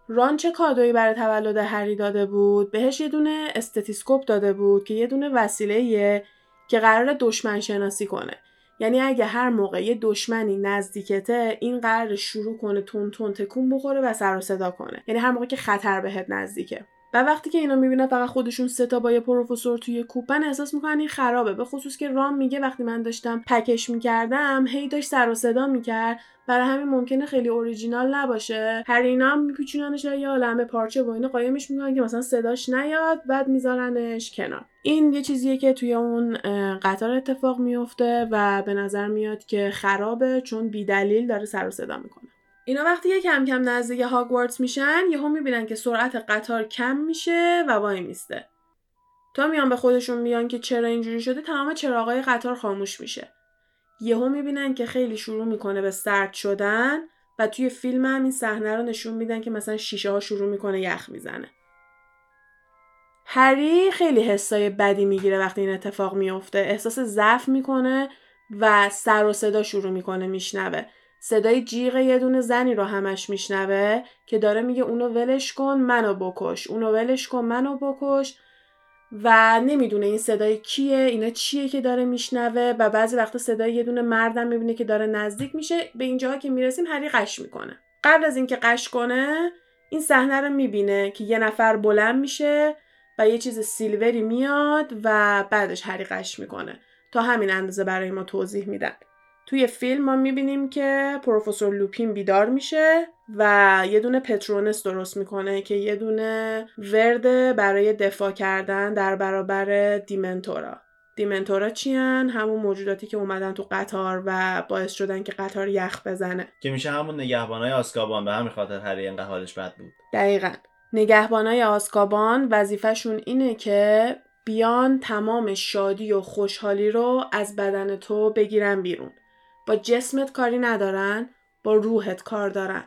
ران چه کادویی برای تولد هری داده بود؟ بهش یه دونه استتیسکوپ داده بود که یه دونه وسیله که قرار دشمن شناسی کنه. یعنی اگه هر موقع یه دشمنی نزدیکته این قرار شروع کنه تون تون تکون بخوره و سر و صدا کنه. یعنی هر موقع که خطر بهت نزدیکه. و وقتی که اینا می‌بینن فقط خودشون سه تا با یه پروفسور توی کوپن احساس می‌کنن این خرابه. به خصوص که رام میگه وقتی من داشتم پکش می‌کردم هی داشت سر و صدا می‌کرد. برای همین ممکنه خیلی اوریجینال نباشه. هر اینا هم میپیچوننش یه عالمه پارچه با اینو قایمش می‌کنن که مثلا صداش نیاد بعد میذارنش کنار. این یه چیزیه که توی اون قطار اتفاق میفته و به نظر میاد که خرابه چون بیدلیل داره سر و صدا می‌کنه. اینا وقتی یه کم کم نزدیک هاگوارتس میشن یهو می‌بینن که سرعت قطار کم میشه و وای میسته. تا میان به خودشون میان که چرا اینجوری شده تمام چراغای قطار خاموش میشه. یهو می‌بینن که خیلی شروع می‌کنه به سرد شدن و توی فیلم هم این صحنه رو نشون میدن که مثلا شیشه ها شروع می‌کنه یخ می‌زنه. هری خیلی حسای بدی می‌گیره وقتی این اتفاق میفته احساس ضعف می‌کنه و سر و صدا شروع می‌کنه میشنوه. صدای جیغ یه دونه زنی رو همش میشنوه که داره میگه اونو ولش کن منو بکش. اونو ولش کن منو بکش. و نمی‌دونه این صدای کیه اینا چیه که داره میشنوه. و بعضی وقتا صدای یه دونه مردم می‌بینه که داره نزدیک میشه. به اینجاها که می‌رسیم هری قش می‌کنه. قبل از اینکه قش کنه این صحنه رو می‌بینه که یه نفر بلند میشه و یه چیز سیلوری میاد و بعدش هری قش می‌کنه. تا همین اندازه برای ما توضیح میدن. توی فیلم ما می‌بینیم که پروفسور لوپین بیدار میشه و یه دونه پترونس درست می‌کنه که یه دونه ورد برای دفاع کردن در برابر دیمنتورا. دیمنتورا چیان؟ همون موجوداتی که اومدن تو قطار و باعث شدن که قطار یخ بزنه. که میشه همون نگهبانای آزکابان به همین خاطر هری انقدر حالش بد بود. دقیقا. نگهبانای آزکابان وظیفه‌شون اینه که بیان تمام شادی و خوشحالی رو از بدن تو بگیرن بیرون. با جسمت کاری ندارن با روحت کار دارن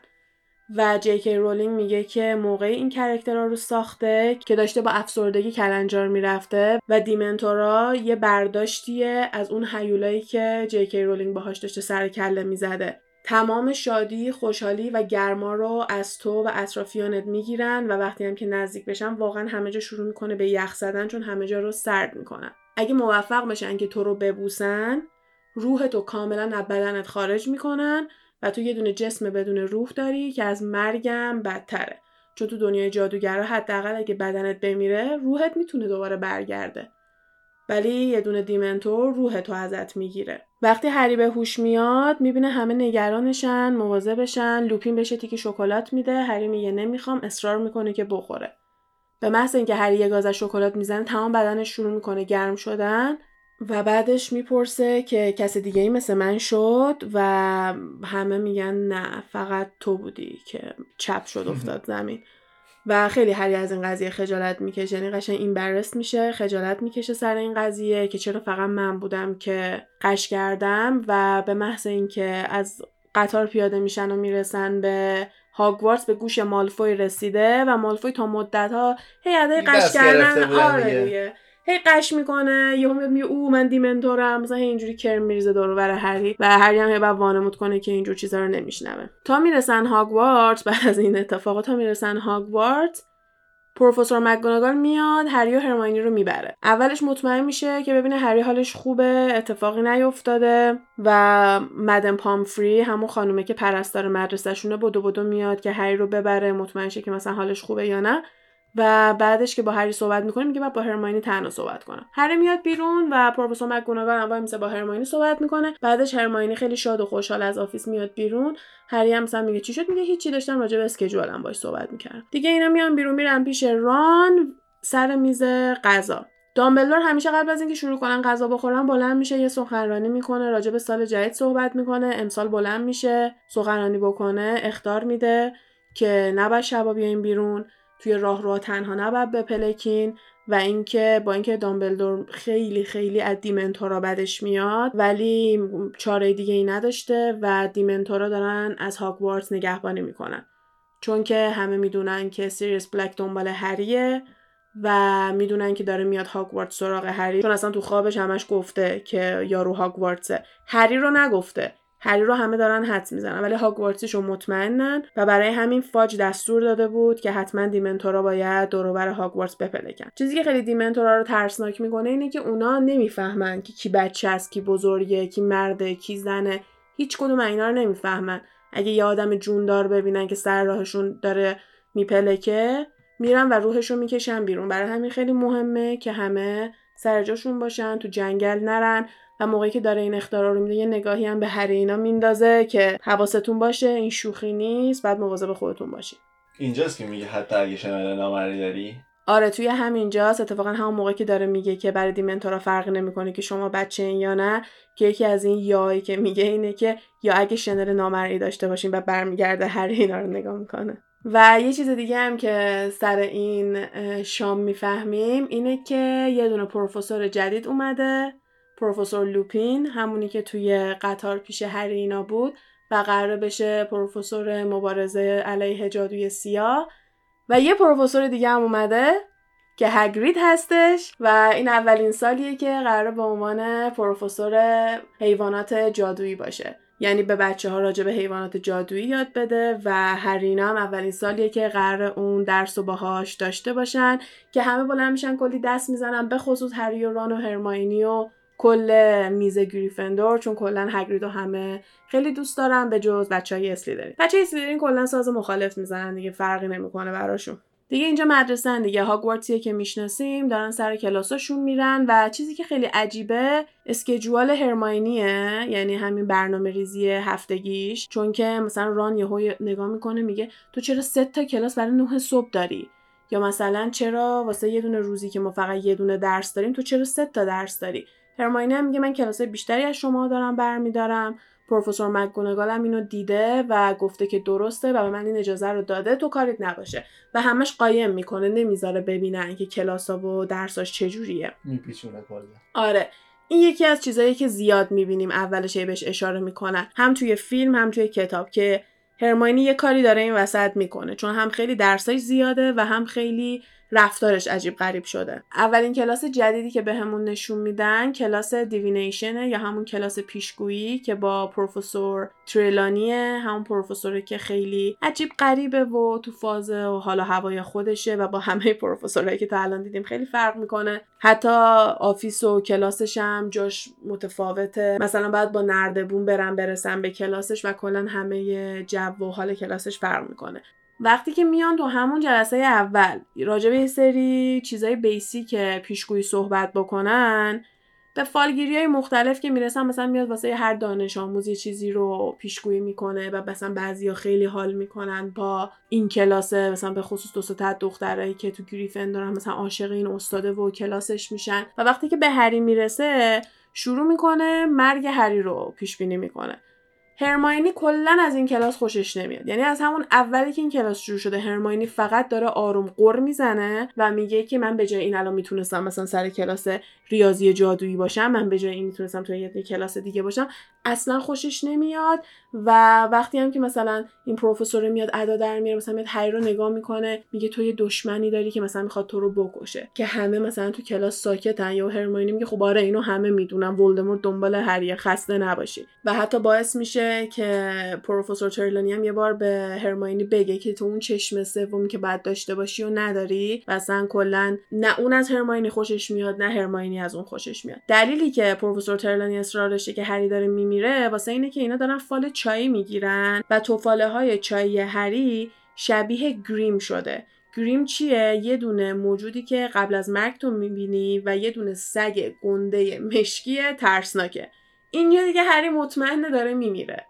و جی رولینگ میگه که موقع این character ها رو ساخته که داشته با افسردگی کلنجار می‌رفته و دیمنتورا یه برداشتیه از اون هیولایی که جی رولینگ باهاش داشته سر کله می‌زده تمام شادی، خوشحالی و گرما رو از تو و اطرافیانت می‌گیرن و وقتی هم که نزدیک بشن واقعا همه جا شروع می‌کنه به یخ زدن چون همه جا رو سرد می‌کنن. اگه موفق بشن که تو رو ببوسن روح تو کاملا از بدنت خارج می‌کنن و تو یه دونه جسم بدون روح داری که از مرگم بدتره. چون تو دنیای جادوگرا حداقل اگه بدنت بمیره روحت می‌تونه دوباره برگرده. ولی یه دونه دیمنتور روح تو ازت می‌گیره. وقتی هری به هوش میاد می‌بینه همه نگرانشن مواظبشن لوپین بشه تیکی شکلات میده. هری میگه نمی‌خوام اصرار می‌کنه که بخوره. به محض اینکه هری یه گاز شکلات می‌زنه تمام بدنش شروع می‌کنه گرم شدن. و بعدش می‌پرسه که کس دیگه ای مثل من شد و همه میگن نه فقط تو بودی که چپ شد افتاد زمین. و خیلی هری از این قضیه خجالت می‌کشه. یعنی قشنگ این برست میشه خجالت می‌کشه سر این قضیه که چرا فقط من بودم که قش کردم و به محض اینکه از قطار پیاده میشن و می‌رسن به هاگوارتس به گوش مالفوی رسیده و مالفوی تا مدت ها هی ادای قش کردن. آره هی قش می‌کنه یهو میاد میگه او من دیمنتورم مثلا اینجوری کرم میریزه دور بر هری و هری هم هی وانمود کنه که اینجور چیزا رو نمیشنوه. تا می‌رسن هاگوارت بعد از این اتفاقات تا می‌رسن هاگوارت پروفسور مکگوناگال میاد هری و هرماینی رو می‌بره. اولش مطمئن میشه که ببینه هری حالش خوبه اتفاقی نیفتاده و مدن پامفری همون خانومه که پرستار مدرسهشونه بدو بدو میاد که هری رو ببره مطمئن شه که مثلا حالش خوبه یا نه. و بعدش که با هری صحبت می‌کنه میگه باید با هرماینی تنها صحبت کنم. هری میاد بیرون و پروفسور مکگوناگال هم وای با هرماینی صحبت می‌کنه. بعدش هرماینی خیلی شاد و خوشحال از office میاد بیرون. هری هم مثلا میگه چی شد؟ میگه هیچی داشتم راجع به schedule م باش صحبت می‌کردم. دیگه اینا میان بیرون میرن پیش ران سر میز غذا. دامبلدور همیشه قبل از اینکه شروع کنن غذا بخورن بلند میشه یه سخنرانی می‌کنه راجع به سال جدید صحبت می‌کنه. امسال بلند میشه سخنرانی بکنه اخطار میده که نباید شبا بیاین بیرون. توی راه رو تنها نباید بپلکین و اینکه با اینکه دامبلدور خیلی خیلی از دیمنتورا بدش میاد ولی چاره دیگه ای نداشته و دیمنتورا دارن از هاگوارتس نگهبانی می‌کنن. چون که همه می‌دونن که سیریس بلک دنبال هریه و می‌دونن که داره میاد هاگوارتس سراغ هری. چون اصلا تو خوابش همش گفته که یارو هاگوارتسه هری رو نگفته. هری رو همه دارن حدس می‌زنن ولی رو مطمئنن و برای همین فاج دستور داده بود که حتما دیمنتورا باید دوروبر هاگوارتس بپلکن. چیزی که خیلی دیمنتورا رو ترسناک می‌کنه اینه که اونا نمی‌فهمن که کی بچه است کی بزرگه کی مرده کی زنه. هیچ کدوم اینا رو نمی‌فهمن. اگه یه آدم جوندار ببینن که سر راهشون داره میپلکه میرن و روحش رو می‌کشن بیرون. برای همین خیلی مهمه که همه سر جاشون باشن تو جنگل نرن. و موقعی که داره این اختراع رو میده یه نگاهی هم به هر اینا میندازه که حواستون باشه این شوخی نیست بعد مواظب خودتون باشین. اینجاست که میگه حتی اگه شنایده نامری داری؟ آره توی همینجاست. اتفاقا همون موقعی که داره میگه که برای دیمنتورا فرقی نمی‌کنه که شما بچه این یا نه که یکی از این یایی که میگه اینه که یا اگه شنل نامرئی داشته باشین و برمیگرده هر اینا رو نگاه می‌کنه. و یه چیز دیگه هم که سر این شام می‌فهمیم اینه که یه دونه پروفسور جدید اومده پروفسور لوپین همونی که توی قطار پیش هر اینا بود و قرار بشه پروفسور مبارزه علیه جادوی سیاه. و یه پروفسور دیگه هم اومده که هگرید هستش و این اولین سالیه که قرار به عنوان پروفسور حیوانات جادویی باشه. یعنی به بچه ها راجع به حیوانات جادویی یاد بده و هرینا هم اولین سالیه که قرار اون درس و باهاش داشته باشن که همه بلند میشن کلی دست می‌زنن به خصوص هری و ران و هرماینی و کل میز گریفندور چون کلا هگرید و همه خیلی دوست دارن به جز بچه های اسلیدرین بچه اسلیدرین کلا ساز مخالف می‌زنن دیگه فرقی نمی‌کنه براشون. دیگه اینجا مدرسه دیگه هاگوارتسیه که می‌شناسیم دارن سر کلاساشون میرن و چیزی که خیلی عجیبه اسکجوال هرماینیه یعنی همین برنامه ریزی هفتگیش. چون که مثلا ران یهو نگاه می‌کنه میگه تو چرا سه تا کلاس برای نه صبح داری؟ یا مثلا چرا واسه یه دونه روزی که ما فقط یه دونه درس داریم تو چرا سه تا درس داری؟ هرماینی هم میگه من کلاس بیشتری از شما دارم برمیدارم. پروفسور مکگونگال هم اینو دیده و گفته که درسته و به من این اجازه رو داده تو کاریت نباشه. و همش قایم می‌کنه نمی‌ذاره ببینن که کلاسا و درساش چجوریه. میپیچونه کلا آره. این یکی از چیزایی که زیاد می‌بینیم اولش بهش اشاره می‌کنن. هم توی فیلم هم توی کتاب که هرماینی یه کاری داره این وسط می‌کنه. چون هم خیلی درسای زیاده و هم خیلی رفتارش عجیب غریب شده. اولین کلاس جدیدی که بهمون به نشون میدن کلاس Divination ه یا همون کلاس پیشگویی که با پروفسور تریلانیه همون پروفسوری که خیلی عجیب غریبه و تو فاز و حالا هوای خودشه و با همه پروفسورهایی که تا الان دیدیم خیلی فرق می‌کنه. حتی office و کلاسش هم جاش متفاوته. مثلا باید با نردبون برن برسن به کلاسش و کلا همه جو و حال کلاسش فرق می‌کنه. وقتی که میان تو همون جلسه اول راجع به سری چیزای بیسیک پیشگویی صحبت بکنن به فالگیری های مختلف که می‌رسن مثلا میاد واسه هر دانش آموز چیزی رو پیشگویی می‌کنه و مثلا بعضیا خیلی حال می‌کنن با این کلاسه مثلا به خصوص دو تا دخترایی که تو گریفن دارن مثلا عاشق این استاده و کلاسش میشن. و وقتی که به هری می‌رسه شروع می‌کنه مرگ هری رو پیش بینی می‌کنه. هرماینی کلا از این کلاس خوشش نمیاد. یعنی از همون اولی که این کلاس شروع شده هرماینی فقط داره آروم قر می‌زنه و میگه که من به جای این الان می‌تونستم مثلا سر کلاس ریاضی جادویی باشم من به جای این می‌تونستم توی یه کلاس دیگه باشم اصلا خوشش نمیاد. و وقتی هم که مثلا این پروفسور میاد ادا در میاره مثلا میاد هری رو نگاه می‌کنه میگه تو یه دشمنی داری که مثلا می‌خواد تو رو بکشه که همه مثلا تو کلاس ساکتن. یا هرماینی میگه خب آره اینو همه می‌دونن. ولدمورت دنبال هری خسته نباشی. و حتی باعث میشه که پروفسور ترلانی هم یه بار به هرماینی بگه که تو اون چشم سومی که بعد داشته باشی و نداری و اصلا کلا نه اون از هرماینی خوشش میاد نه هرماینی از اون خوشش میاد. دلیلی که پروفسور ترلانی اصرار داشته که هری داره میمیره واسه اینه که اینا دارن فال چای می‌گیرن و توفاله های چای هری شبیه گریم شده. گریم چیه؟ یه دونه موجودی که قبل از مرگ تو می‌بینی و یه دونه سگ گنده مشکی ترسناکه. اینجا دیگه هری مطمئنه داره میمیره.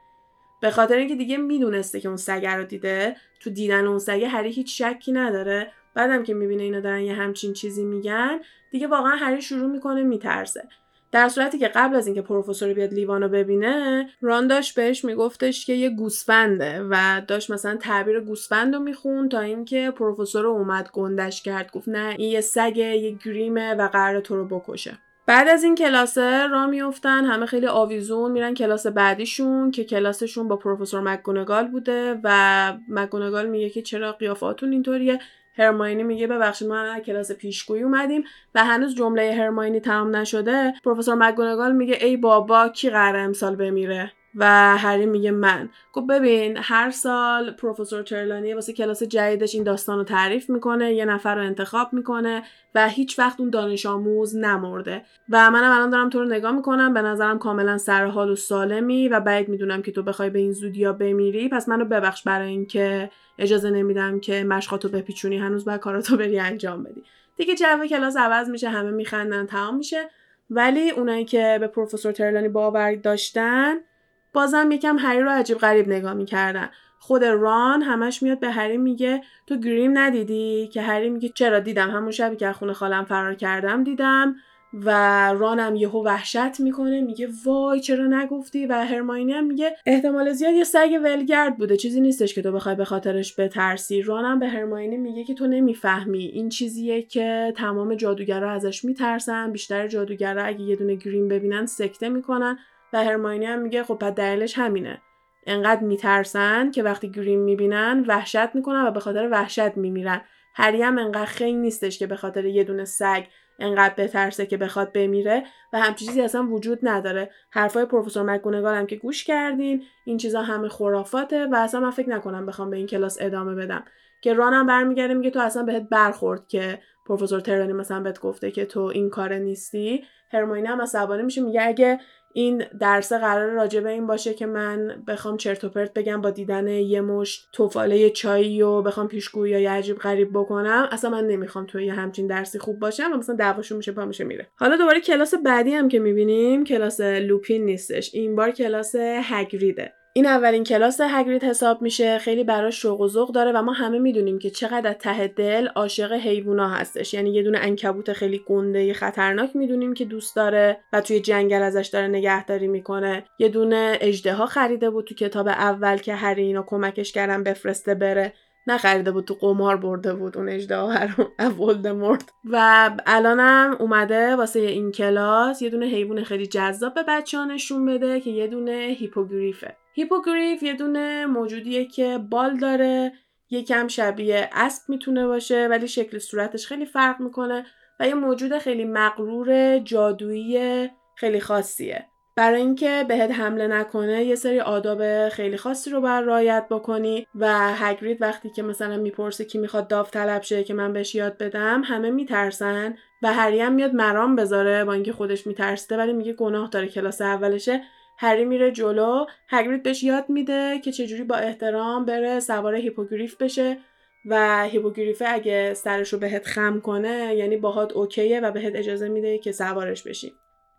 به خاطر اینکه دیگه می‌دونسته که اون سگ رو دیده تو دیدن اون سگه هری هیچ شکی نداره. بعدم که می‌بینه اینا دارن یه همچین چیزی میگن دیگه واقعا هری شروع می‌کنه میترسه. در صورتی که قبل از اینکه پروفسور بیاد لیوانو ببینه ران داشت بهش میگفتش که یه گوسفنده و داشت مثلا تعبیر گوسفند رو میخون تا اینکه پروفسور اومد گندش کرد. گفت نه این یه سگه یه گریمه و قرار تو رو بکشه. بعد از این کلاسه را میفتن همه خیلی آویزون میرن کلاس بعدیشون که کلاسشون با پروفسور مکگونگال بوده و مکگونگال میگه که چرا قیافاتون اینطوریه. هرماینی میگه ببخشید ما از کلاس پیشگویی اومدیم و هنوز جمله هرماینی تمام نشده. پروفسور مکگونگال میگه ای بابا کی قرار امسال بمیره؟ و هری میگه من. گفت ببین هر سال پروفسور ترلانی واسه کلاس جدیدش این داستان رو تعریف می‌کنه یه نفر رو انتخاب می‌کنه و هیچ وقت اون دانش آموز نمرده. و منم الان دارم تو رو نگاه می‌کنم به نظرم کاملا سرحال و سالمی و بعید می‌دونم که تو بخوای به این زودیا بمیری. پس منو ببخش برای اینکه اجازه نمیدم که مشقاتو بپیچونی هنوز باید کاراتو بری انجام بدی. دیگه جو کلاس عوض میشه همه میخندن تمام میشه. ولی اونایی که به پروفسور ترلانی باور داشتن بازم یکم هری رو عجیب غریب نگاه می‌کردن. خود ران همش میاد به هری میگه تو گریم ندیدی؟ که هری میگه چرا؟ دیدم. همون شبی که خونه خالم فرار کردم دیدم. و رانم یهو وحشت می‌کنه میگه وای چرا نگفتی؟ و هرماینی هم میگه احتمال زیاد یه سگ ولگرد بوده. چیزی نیستش که تو بخوای به خاطرش بترسی. رانم به هرماینی میگه که تو نمی‌فهمی. این چیزیه که تمام جادوگرا ازش میترسن. بیشتر جادوگرا اگه یه دونه گریم ببینن سکته می‌کنن. و هرماینی هم میگه خب پس دلیلش همینه. انقدر میترسن که وقتی گریم می‌بینن وحشت می‌کنن و به خاطر وحشت میمیرن. هری هم انقدر خیلی نیستش که به خاطر یه دونه سگ انقدر بترسه که بخواد بمیره و همچین چیزی اصلا وجود نداره. حرفای پروفسور مکگونگال هم که گوش کردین این چیزا همه خرافاته و اصلا من فکر نکنم بخوام به این کلاس ادامه بدم. که رانم برمیگرده میگه تو اصلا بهت برخورد که پروفسور ترانی مثلا بهت گفته که تو این کار نیستی. هرماینی هم عصبانی میشه میگه اگه این درس قرار راجع به این باشه که من بخوام چرت و پرت بگم با دیدن یه مشت توفاله چایی و بخوام پیشگویی یا عجیب غریب بکنم. اصلا من نمی‌خوام توی یه همچین درسی خوب باشم و مثلا دعواشون میشه پا میشه میره. حالا دوباره کلاس بعدی هم که می‌بینیم کلاس لوپین نیستش. این بار کلاس هگریده. این اولین کلاس هگرید حساب میشه خیلی براش شوق و ذوق داره و ما همه می‌دونیم که چقدر ته دل عاشق حیوونا هستش. یعنی یه دونه انکبوت خیلی گنده خطرناک می‌دونیم که دوست داره و توی جنگل ازش داره نگهداری می‌کنه. یه دونه اژدها خریده بود تو کتاب اول که هری اینا کمکش کردن بفرسته بره. نخریده بود تو قمار برده بود اون اجده رو مرد. و الانم اومده واسه این کلاس یه دونه حیوان خیلی جذاب به بچه ها نشون بده که یه دونه هیپوگریفه. هیپوگریف یه دونه موجودیه که بال داره یکم شبیه اسب می‌تونه باشه ولی شکل صورتش خیلی فرق می‌کنه و یه موجود خیلی مغرور جادویی خیلی خاصیه. برای اینکه بهت حمله نکنه یه سری آداب خیلی خاصی رو بر رعایت بکنی و هگرید وقتی که مثلا می‌پرسه کی می‌خواد داوطلب شه که من بهش یاد بدم همه میترسن و هری هم میاد مرام بذاره با اینکه خودش میترسه ولی میگه گناه داره کلاس اولشه. هری میره جلو هگرید بهش یاد میده که چجوری با احترام بره سوار هیپوگریف بشه و هیپوگریفه اگه سرش رو بهت خم کنه یعنی باهات okay ه و بهت اجازه میده که سوارش بشی.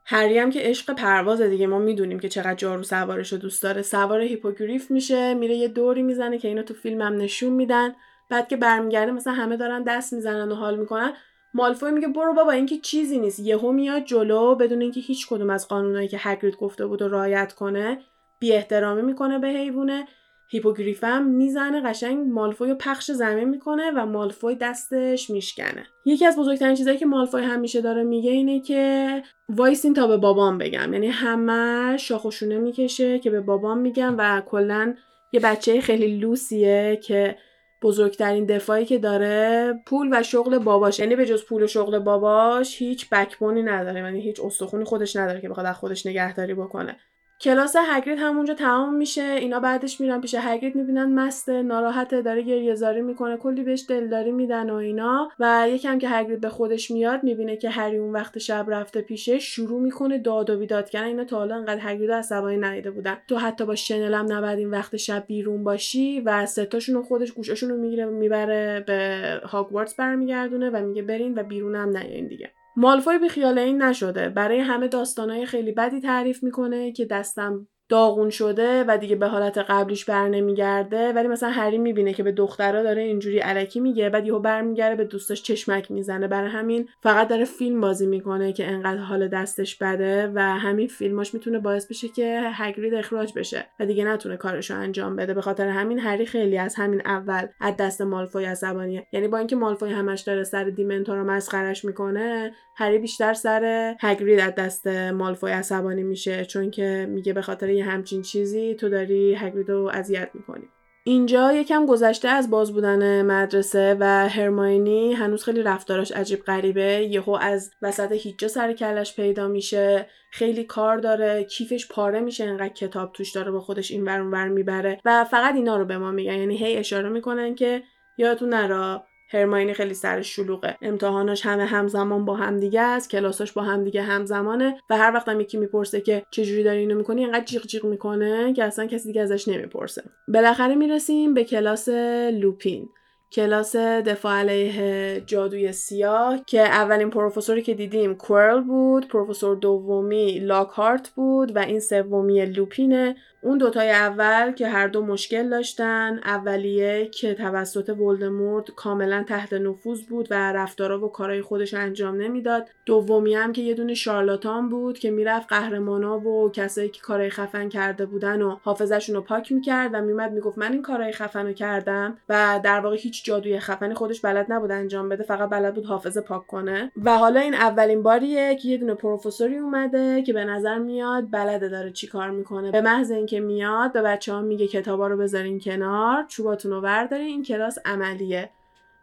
هری هم که عشق پرواز دیگه ما می‌دونیم که چقدر جارو سواریش رو دوست داره. سوار هیپوگریف میشه میره یه دوری می‌زنه که اینو تو فیلم هم نشون میدن. بعد که برمیگرده مثلا همه دارن دست می‌زنن و حال می‌کنن. مالفوی میگه برو بابا اینکه چیزی نیست. یهو میاد جلو بدون اینکه هیچ کدوم از قانونایی که هگرید گفته بود و رعایت کنه بی احترامی می‌کنه به حیوانه هیپوگریفم می‌زنه قشنگ مالفوی رو پخش زمین می‌کنه و مالفوی دستش میشکنه. یکی از بزرگترین چیزایی که مالفوی همیشه داره میگه اینه که وایسین تا به بابام بگم. یعنی همه شاخ و شونه می‌کشه که به بابام میگم و کلا یه بچه خیلی لوسیه که بزرگترین دفاعی که داره پول و شغل باباش. یعنی به جز پول و شغل باباش هیچ بکبونی نداره. یعنی هیچ استخونی خودش نداره که بخواد از خودش نگهداری بکنه. کلاس هگرید همونجا تمام میشه اینا بعدش میرن پیش هگرید می‌بینن مست ناراحته داره گریه زاری می‌کنه کلی بهش دلداری میدن و اینا. و یکم که هگرید به خودش میاد می‌بینه که هری اون وقت شب رفته پیشه شروع می‌کنه داد و بیداد کردن. اینا تا حالا انقدر هگرید عصبانی ندیده بودن. تو حتی با شنل هم نباید این وقت شب بیرون باشی و ستاشون خودش گوشاشون رو می‌گیره می‌بره به هاگوارتس برمیگردونه و میگه برین و بیرونم نیاین دیگه. مالفوی بی خیال این نشده. برای همه داستانهای خیلی بدی تعریف می‌کنه که دستم داغون شده و دیگه به حالت قبلیش بر نمیگرده ولی مثلا هری می‌بینه که به دخترها داره اینجوری علکی میگه بعد یهو برمیگرده به دوستاش چشمک می‌زنه. برای همین فقط داره فیلم بازی می‌کنه که انقدر حال دستش بده و همین فیلماش می‌تونه باعث بشه که هگرید اخراج بشه و دیگه نتونه کارشو انجام بده. به خاطر همین هری خیلی از همین اول از دست مالفوی عصبانیه. یعنی با اینکه مالفوی همش داره سر دیمنتور رو مسخرش می‌کنه هری بیشتر سر هگرید از دست مالفوی عصبانی میشه چون که میگه به خاطر همچین چیزی تو داری هگرید رو اذیت می‌کنی. اینجا یکم گذشته از باز بودن مدرسه و هرماینی هنوز خیلی رفتاراش عجیب غریبه. یهو از وسط هیچ سر کلش پیدا میشه. خیلی کار داره. کیفش پاره میشه. انقدر کتاب توش داره با خودش این ور می‌بره. و فقط اینا رو به ما میگن. یعنی هی اشاره می‌کنن که یادتون نرا هرماینی خیلی سر شلوغه. امتحاناش همه همزمان با همدیگه است کلاساش با همدیگه همزمانه و هر وقت هم یکی می‌پرسه که چجوری داری اینو می‌کنی انقدر جیغ جیغ می‌کنه که اصلا کسی دیگه ازش نمی‌پرسه. بالاخره می‌رسیم به کلاس لوپین. کلاس دفاع علیه جادوی سیاه که اولین پروفسوری که دیدیم کورل بود پروفسور دومی لاکهارت بود و این سومی لوپینه. اون دوتای اول که هر دو مشکل داشتن اولیه که توسط ولدمورت کاملا تحت نفوذ بود و رفتارا و کارهای خودش انجام نمی‌داد. دومی هم که یه دونه شارلاتان بود که می‌رفت قهرمانا و کسایی که کارهای خفن کرده بودن و حافظشون رو پاک می‌کرد و میومد می‌گفت من این کارهای خفن رو کردم و در واقع هیچ جادوی خفنی خودش بلد نبود انجام بده فقط بلد بود حافظه پاک کنه. و حالا این اولین باریه که یه دونه پروفسوری اومده که به نظر میاد بلده داره چیکار می‌کنه. به محض که میاد به بچه ها میگه کتابا رو بذارین کنار چوباتون رو بردارین این کلاس عملیه.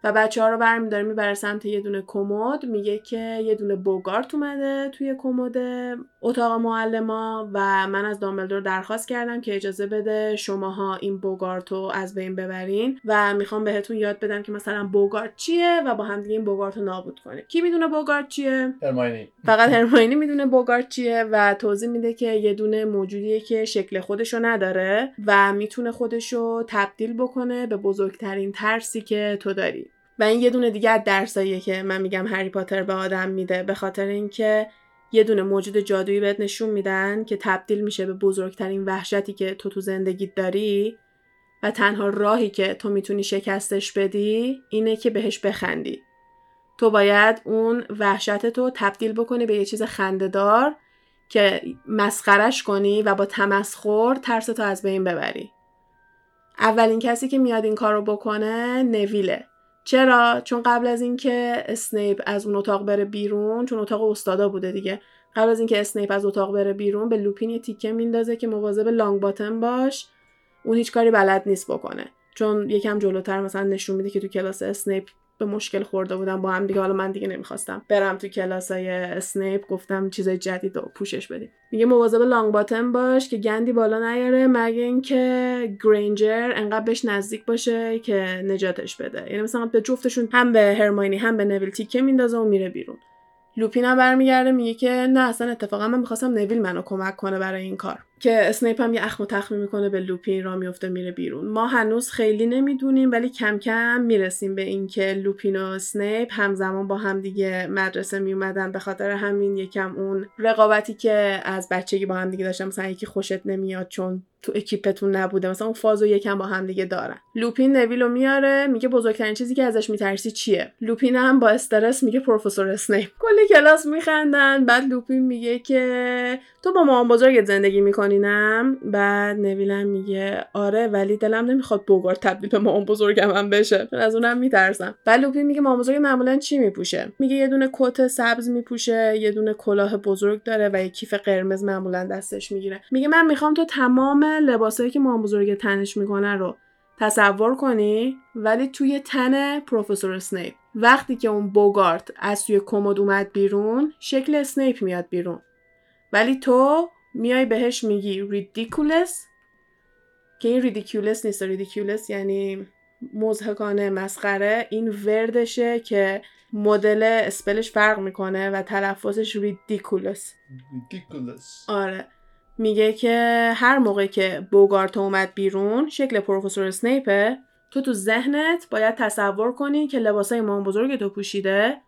و بچه ها رو برمیداره می‌بره سمت یه دونه کمد میگه که یه دونه بوگارت اومده توی کمد اتاق معلما و من از دامبلدور درخواست کردم که اجازه بده شماها این بوگارت رو از بین ببرین و می‌خوام بهتون یاد بدم که مثلا بوگارت چیه و با هم دیگه این بوگارت رو نابود کنه. کی می‌دونه بوگارت چیه؟ هرماینی. فقط هرماینی می‌دونه بوگارت چیه و توضیح میده که یه دونه موجودیه که شکل خودشو نداره و می‌تونه خودشو تبدیل بکنه به بزرگترین ترسی که تو داری. و این یه دونه دیگه از درساییه که من میگم هری پاتر به آدم میده. به خاطر اینکه یه دونه موجود جادویی بهت نشون میدن که تبدیل میشه به بزرگترین وحشتی که تو تو زندگیت داری و تنها راهی که تو می‌تونی شکستش بدی اینه که بهش بخندی. تو باید اون وحشت تو تبدیل بکنی به یه چیز خندهدار که مسخرش کنی و با تمسخر ترس تو از بین ببری. اولین کسی که میاد این کار رو بکنه نویله. چرا؟ چون قبل از اینکه اسنیپ از اون اتاق بره بیرون چون اتاق استادا بوده دیگه. قبل از اینکه اسنیپ از اتاق بره بیرون به لوپین یه تیکه میندازه که مواظب لانگ باتم باش. اون هیچ کاری بلد نیست بکنه. چون یکم جلوتر مثلا نشون میده که تو کلاس اسنیپ به مشکل خورده بودن با هم دیگه. حالا من دیگه نمی‌خواستم برم تو کلاسای اسنیپ گفتم چیزای جدید رو پوشش بدیم. میگه مواظب لانگ باتم باش که گندی بالا نیاره مگه اینکه گرینجر انقدر بهش نزدیک باشه که نجاتش بده. یعنی مثلا به جفتشون هم به هرماینی هم به نویل تیکه میندازه و میره بیرون. لوپینا برمیگرده میگه که نه اصلا اتفاقا من می‌خواستم نویل منو کمک کنه برای این کار. که اسنیپ هم یه اخم و تخمی می‌کنه به لوپین را میفته میره بیرون. ما هنوز خیلی نمی‌دونیم ولی کم کم می‌رسیم به اینکه لوپین و اسنیپ همزمان با هم دیگه مدرسه میومدن به خاطر همین یکم اون رقابتی که از بچگی با هم دیگه داشتن مثلا یکی خوشت نمیاد چون تو اکیپتون نبوده مثلا اون فازو یکم با هم دیگه دارن. لوپین نویلو میاره میگه بزرگترین چیزی که ازش میترسی چیه؟ لوپین هم با استرس میگه پروفسور اسنیپ کلی کلاس میخندن بعد لوپین میگه که تو با مامان بزرگت زندگی میکنینم بعد نویلم میگه آره ولی دلم نمی‌خواد بوگار تبدیل به مامان بزرگم هم بشه. از اونم میترسم. بعد لوپین میگه مامان بزرگ معمولا چی میپوشه؟ میگه یه دونه کت سبز میپوشه یه دونه کلاه بزرگ داره و یه کیف قرمز معمولا دستش می‌گیره. میگه من می‌خوام تو تمام لباسایی که مامان بزرگ تنش می‌کنه رو تصور کنی ولی توی تن پروفسور اسنیپ. وقتی که اون بوگارت از توی کمد اومد بیرون شکل اسنیپ میاد بیرون. ولی تو میای بهش میگی Riddikulus که این ridiculous نیست. ridiculous یعنی مضحکانه مسخره. این وردشه که مدل spell ش فرق می‌کنه و تلفظش Riddikulus Riddikulus آره. میگه که هر موقع که بوگارت اومد بیرون شکل پروفسور اسنیپه تو تو ذهنت باید تصور کنی که لباسای مام بزرگ تو پوشیده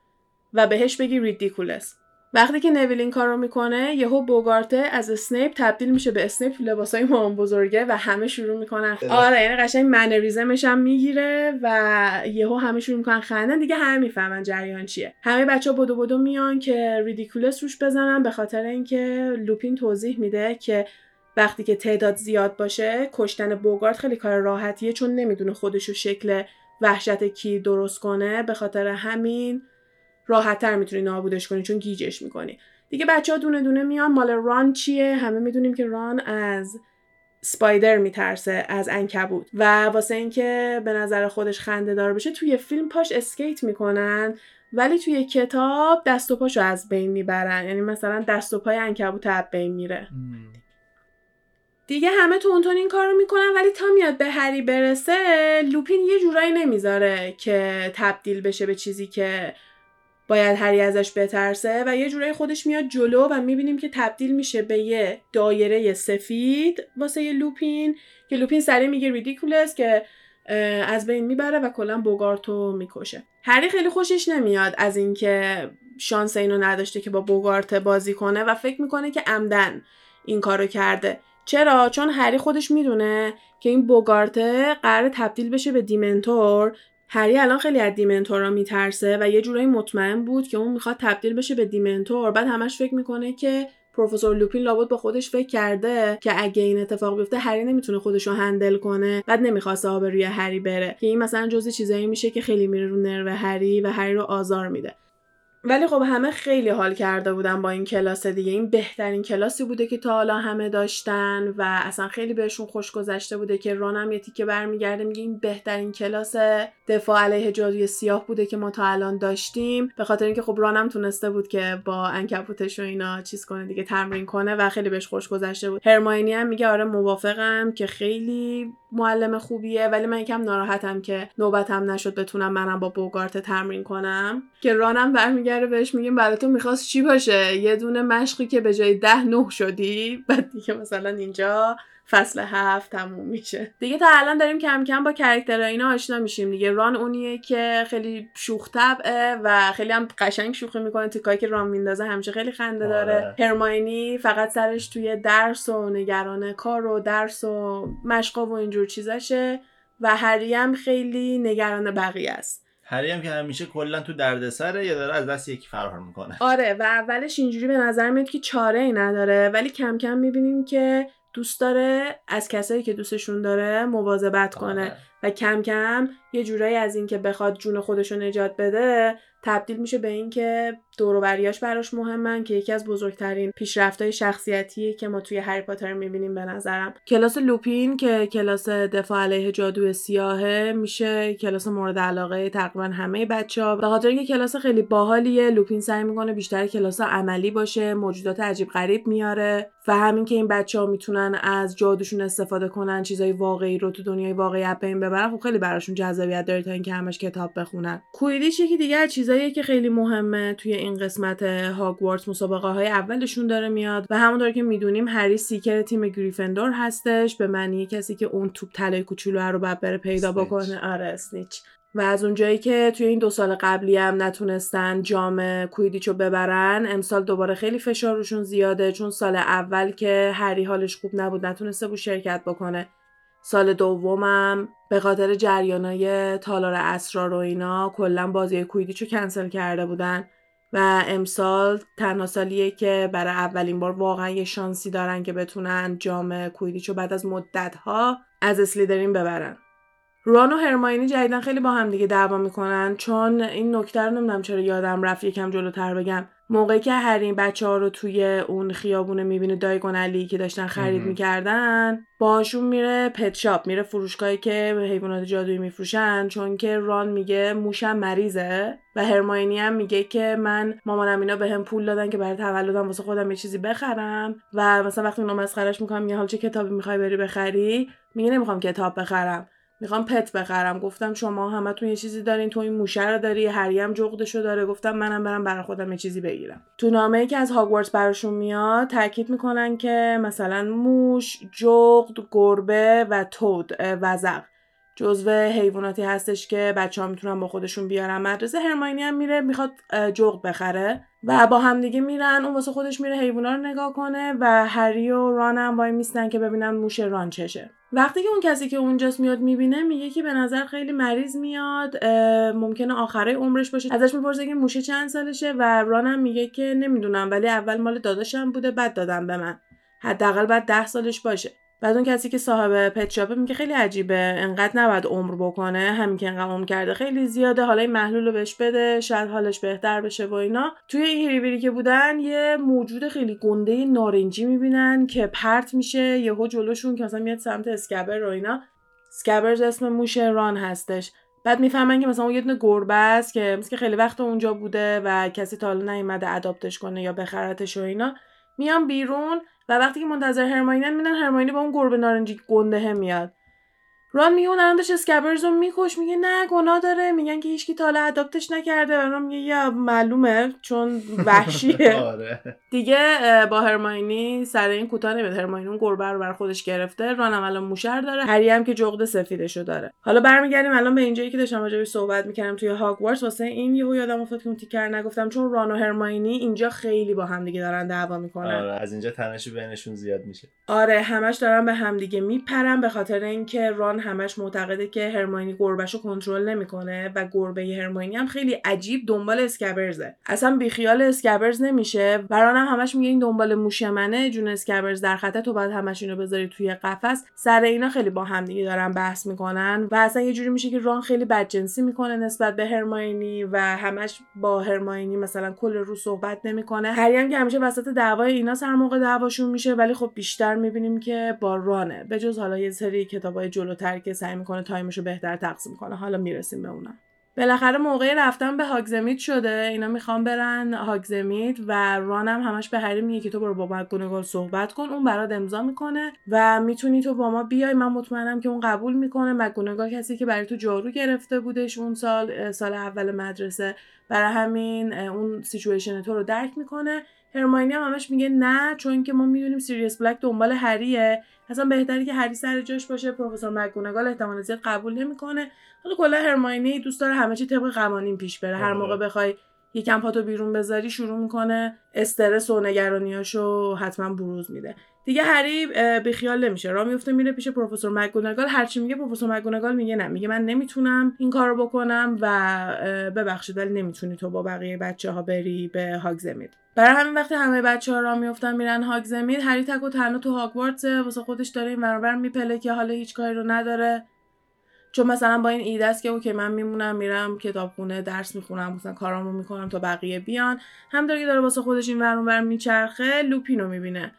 و بهش بگی Riddikulus وقتی که نویل این کارو می‌کنه یهو بوگارته از اسنیپ تبدیل میشه به اسنیپ لباسای مام بزرگه و همه شروع می‌کنن. آره یعنی قشنگ mannerism ش هم می‌گیره و یهو همه شروع می‌کنن خندن دیگه همه می‌فهمن جریان چیه. همه بچه بدو بدو میان که Riddikulus روش بزنن به خاطر اینکه لوپین توضیح میده که وقتی که تعداد زیاد باشه کشتن بوگارت خیلی کار راحتیه چون نمی‌دونه خودشو شکل وحشت کی درست کنه. به خاطر همین راحتتر می‌تونی نابودش کنی چون گیجش می‌کنی. دیگه بچه ها دونه دونه میان. مال ران چیه؟ همه می‌دونیم که ران از سپایدر میترسه از انکبوت. و واسه اینکه به نظر خودش خنده دار بشه توی فیلم پاش اسکیت می‌کنن ولی توی کتاب دست و پاشو از بین می‌برن. یعنی مثلا دست و پای انکبوت از بین میره. دیگه همه تونتون این کارو می‌کنن ولی تا میاد به هری برسه لوپین یه جورایی نمی‌ذاره که تبدیل بشه به چیزی که باید هری ازش بترسه و یه جورایی خودش میاد جلو و می‌بینیم که تبدیل میشه به یه دایره سفید واسه یه لوپین. که لوپین سریع میگه ریدیکولس که از بین می‌بره و کلا بوگارتو می‌کشه. هری خیلی خوشش نمیاد از اینکه شانس اینو نداشته که با بوگارت بازی کنه و فکر می‌کنه که عمدن این کارو کرده. چرا؟ چون هری خودش می‌دونه که این بوگارته قرار تبدیل بشه به دیمنتور هری الان خیلی از دیمنتورا میترسه و یه جورایی مطمئن بود که اون می‌خواد تبدیل بشه به دیمنتور. بعد همش فکر می‌کنه که پروفسور لوپین لابد با خودش فکر کرده که اگه این اتفاق بیفته هری نمی‌تونه خودش رو هندل کنه بعد نمی‌خواسته آب روی هری بره. که این مثلا جزء چیزایی میشه که خیلی میره رو نرو هری و هری رو آزار میده. ولی خب همه خیلی حال کرده بودن با این کلاس دیگه. این بهترین کلاسی بوده که تا حالا همه داشتن و اصلا خیلی بهشون خوش گذشته بوده که رانم یه تیکه برمیگرده. میگه این بهترین کلاس دفاع علیه جادوی سیاه بوده که ما تا الان داشتیم. به خاطر اینکه خب رانم تونسته بود که با انکبوتش و اینا چیز کنه دیگه تمرین کنه و خیلی بهش خوش گذشته بود. هرماینی هم میگه آره موافقم که خیلی معلم خوبیه ولی من یکم ناراحتم که نوبتم نشد بتونم منم با بوگارت تمرین کنم. که رانم برمیگرده بهش میگیم برای تو می‌خواست چی باشه؟ یه دونه مشقی که به جای ده نه شدی. بعد دیگه مثلا اینجا فصل هفت تموم میشه. دیگه تا الان داریم کم کم با کرکتر اینا آشنا میشیم دیگه. ران اونیه که خیلی شوخ طبعه و خیلی هم قشنگ شوخی می‌کنه. تیکایی که ران میندازه همیشه خیلی خنده داره. آره. هرماینی فقط سرش توی درس و نگران کار و درس و مشقا و اینجور چیزاشه و هری هم خیلی نگران بقیه است. هری هم که همیشه کلا تو دردسره یا داره از دست یکی فرار می‌کنه آره و اولش اینجوری به نظر میاد که چاره ای نداره ولی کم کم می‌بینیم که دوست داره از کسایی که دوستشون داره مواظبت کنه آره. و کم کم یه جورایی از اینکه بخواد جون خودش رو نجات بده تبدیل میشه به اینکه دور و بریاش براش مهمن که یکی از بزرگترین پیشرفت‌های شخصیتیه که ما توی هری پاتر می‌بینیم به نظرم. کلاس لوپین که کلاس دفاع علیه جادو سیاهه میشه کلاس مورد علاقه تقریبا همه بچه ها به خاطر اینکه کلاس خیلی باحالیه لوپین سعی می‌کنه بیشتر کلاس عملی باشه موجودات عجیب غریب میاره و همین که این بچه ها می‌تونن از جادوشون استفاده کنن چیزای واقعی رو تو دنیای واقعی از بین ببرن خب خیلی براشون جذابیت داره تا اینکه همش کتاب بخونن. کویدیچ یکی دیگه چیزاییه که خیلی مهمه توی این قسمت هاگوارتس مسابقه های اولشون داره میاد و همونطور که می‌دونیم هری سیکر تیم گریفندور هستش. به معنی کسی که اون توپ طلای کوچولو رو بعد بره پیدا. بکنه. آره اسنیچ و از اونجایی که توی این دو سال قبلی هم نتونستن جام کویدیچو ببرن امسال دوباره خیلی فشار روشون زیاده. چون سال اول که هری حالش خوب نبود نتونسته بود شرکت بکنه. سال دومم به خاطر جریانای تالار اسرار و اینا کلا بازی کویدیچو کنسل کرده بودن. و امسال تنها سالیه که برای اولین بار واقعا یه شانسی دارن که بتونن جام کویدیچو بعد از مدتها از اسلیدرین ببرن. ران و هرماینی جدیدن خیلی با هم دیگه دعوا می‌کنن. چون این نکته رو نمی‌دونم چرا یادم رفت یکم جلوتر بگم. موقعی که هر این بچه ها رو توی اون خیابونه می‌بینه دایگونالی که داشتن خرید. می‌کردن باشون میره پت شاپ میره فروشگاهی که حیوانات جادویی میفروشن. چون که ران میگه موشم مریضه و هرماینی هم میگه که من مامانم اینا بهم پول دادن که برای تولدم واسه خودم یه چیزی بخرم و مثلا وقتی اونا مسخرش می‌کنم میگه حالا چه کتابی می‌خوای بری بخری؟ میگه نمی‌خوام کتاب بخرم. می‌خوام پت بخرم. گفتم شما همتون یه چیزی دارین تو این موشه رو داری هری هم جغدشو داره. گفتم منم برم برای خودم یه چیزی بگیرم. تو نامه ای که از هاگوارتس براشون میاد تاکید می‌کنن که مثلا موش جغد گربه و تود وزغ جزو حیواناتی هستش که بچه ها می‌تونن با خودشون بیارن. مدرسه هرماینی هم میره می‌خواد جغد بخره و با همدیگه میرن. اون واسه خودش میره حیوونا رو نگاه کنه و هری و ران هم وای میستن که ببینن موش ران چشه. وقتی که اون کسی که اونجاست میاد می‌بینه میگه که به نظر خیلی مریض میاد ممکنه آخره عمرش باشه. ازش می‌پرسه که موشه چند سالشه و ران هم میگه که نمی‌دونم ولی اول مال داداشم بوده بعد دادم به من. حداقل بعد ده سالش باشه. بعد اون کسی که صاحب پت شاپه میگه خیلی عجیبه. انقدر نباید عمر بکنه. همین که انقدر عمر کرده خیلی زیاده. حالا این محلول رو بهش بده. شاید حالش بهتر بشه و اینا. توی این هیریبیری که بودن یه موجود خیلی گنده نارنجی می‌بینن که پرت میشه. یهو جلوشون که مثلا میاد سمت اسکبر و اینا. اسکبرز اسم موش ران هستش. بعد می‌فهمن که مثلا اون یه دونه گربه است که مثل خیلی وقت اونجا بوده و کسی تا حالا نیومده اداپتش کنه یا بخرتش و اینا. میان بیرون. و وقتی که منتظر هرماینن میدن هرماینی با اون گربه نارنجی گنده میاد. ران میگه اون الان داشت اسکبرز رو میکش میگه نه گناه داره. میگن که هیچکی تا حالا اداپتش نکرده. و ران میگه یا معلومه چون وحشیه. آره. دیگه با هرماینی سر این کوتاه نمیاد. هرماینی اون گربه رو بر خودش گرفته. ران هم الان موشر داره. هری هم که جغد سفیدشو داره. حالا برمیگردیم الان به اینجایی که داشتم راجعش صحبت می‌کردم توی هاگوارتس. واسه این یهو یادم افتاد که اون تیکر نگفتم. چون ران و هرماینی اینجا خیلی با هم دیگه دارن دعوا می‌کنن. آره از اینجا تنشی بینشون زیاد میشه. آره همش دارن به همدیگه میپرن. به خاطر اینکه ران همش معتقده که هرماینی گربهشو کنترل نمی‌کنه و گربه هرماینی هم خیلی عجیب دنبال اسکبرزه. اصلا بیخیال اسکبرز نمیشه. و ران هم همش میگه این دنبال موش منه. جون اسکبرز در خطر تو باید همش اینو بذاری توی قفس. سر اینا خیلی با همدیگه دارن بحث می‌کنن و اصلا یه جوری میشه که ران خیلی بدجنسی می‌کنه نسبت به هرماینی و همش با هرماینی مثلا کلا صحبت نمی‌کنه. هری هم که همیشه وسط دعوای اینا سر موقع دعواشون میشه ولی خب بیشتر می‌بینیم که با رانه. به جز حالا یه سری کتابای جلوتر که سعی می‌کنه time ش رو بهتر تقسیم کنه. حالا می‌رسیم به اونم بالاخره موقع رفتن به هاگزمید شده. اینا می‌خوان برن هاگزمید و رانم همش به هری میگه که تو برو با مکگونگال صحبت کن. اون برات امضا می‌کنه و می‌تونی تو با ما بیای. من مطمئنم که اون قبول می‌کنه مکگونگال کسی که برای تو جارو گرفته بودش اون سال سال اول مدرسه برای همین اون سیچویشن تو رو درک می‌کنه. هرماینی هم همش میگه نه چون که ما می‌دونیم سیریس بلک دنبال هریه. اصلا بهتره که هری سر جاش باشه. پروفسور مکگونگال احتمال زیاد قبول نمی‌کنه. حالا کلا هرماینی دوست داره همه چی طبق قوانین پیش بره. هر موقع بخوای یکم پاتو بیرون بذاری شروع می‌کنه استرس و نگرانیاشو حتما بروز میده. دیگه هری بیخیال نمیشه. را میفته میره پیش پروفسور مکگونگال هرچی میگه پروفسور مکگونگال میگه نه. میگه من نمی‌تونم این کارو بکنم و ببخشید ولی نمی‌تونی تو با بقیه بچه ها بری به هاگزمید. برای همین وقتی همه بچه ها را میفتن میرن هاگزمید هری تک و تنها تو هاگوارتس واسه خودش داره این برابر میپله که حالا هیچ کاری رو نداره. چون مثلا با این ایده است که okay من میمونم میرم کتابخونه درس می‌خونم مثلا کارامو می‌کنم تا بقیه بیان. همینطور که داره واسه خودش این ور اونور میچرخه لوپینو می‌بینه.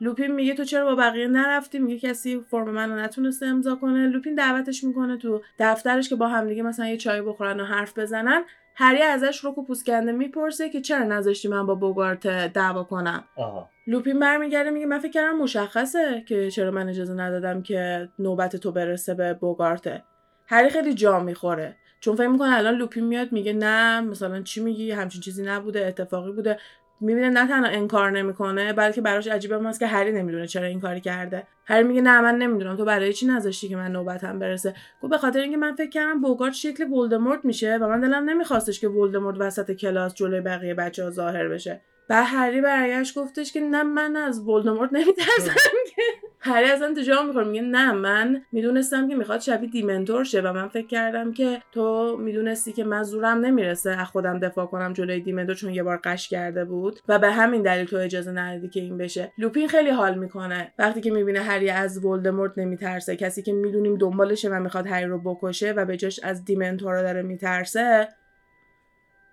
لوپین میگه تو چرا با بقیه نرفتی؟ میگه کسی فرم منو نتونسته امضا کنه. لوپین دعوتش می‌کنه تو دفترش که با همدیگه مثلا یه چای بخورن و حرف بزنن. هری ازش رک و پوست کنده می‌پرسه که چرا نذاشتی من با بوگارت دعوا کنم. آها. لوپین برمیگرده میگه من فکر کردم مشخصه که چرا من اجازه ندادم که نوبت تو برسه به بوگارته. هری خیلی جا می‌خوره. چون فکر می‌کنه الان لوپین میاد میگه نه مثلا چی میگی؟ همچین چیزی نبوده اتفاقی بوده. می‌بینه نه تنها انکار نمی‌کنه بلکه براش عجیبه ماست که هری نمی‌دونه چرا این کاری کرده. هری میگه نه من نمی‌دونم تو برای چی نذاشتی که من نوبتم برسه؟ گفت به خاطر اینکه من فکر کردم بوگارت شکل ولدمورت میشه و من دلم نمیخواستش که ولدمورت وسط کلاس جلوی بقیه بچه ها ظاهر بشه. و هری برگشت گفتش که نه من از ولدمورت نمیترسم که. هری از انتجام می‌کنه میگه نه من می‌دونستم که می‌خواد شبیه دیمنتور شه و من فکر کردم که تو می‌دونستی که من زورم نمی‌رسه از خودم دفاع کنم جلوی دیمنتور چون یه بار قش کرده بود و به همین دلیل تو اجازه ندادی که این بشه. لوپین خیلی حال می‌کنه. وقتی که می‌بینه هری از ولدمورت نمیترسه کسی که می‌دونیم دنبالشه و می‌خواد هری رو بکشه و به جاش از دیمنتورا داره میترسه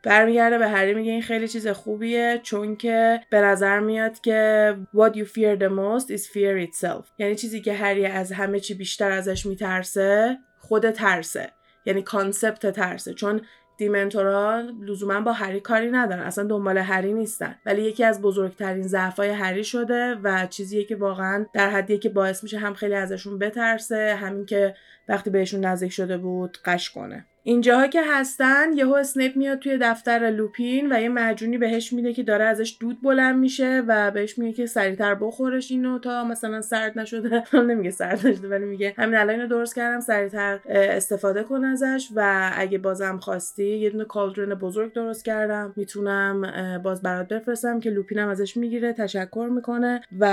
برمیگرده به هری میگه این خیلی چیز خوبیه چون که به نظر میاد که what you fear the most is fear itself. یعنی چیزی که هری از همه چی بیشتر ازش میترسه خود ترسه. یعنی concept ترسه. چون دیمنتورا لزوما با هری کاری ندارن. اصلا دنبال هری نیستن. ولی یکی از بزرگترین ضعفای هری شده و چیزیه که واقعا در حدیه که باعث میشه هم خیلی ازشون بترسه هم اینکه وقتی بهشون نزدیک شده بود غش کنه. اینجاها که هستن یهو اسنیپ میاد توی دفتر لوپین و یه معجونی بهش میده که داره ازش دود بلند میشه و بهش میگه که سریعتر بخورش اینو تا مثلا سرد نشده. نمیگه سرد نشده ولی میگه همین الان اینو درست کردم سریعتر استفاده کن ازش و اگه بازم خواستی یه دونه cauldron بزرگ درست کردم. می‌تونم باز برات بفرستم که لوپینم ازش می‌گیره تشکر می‌کنه و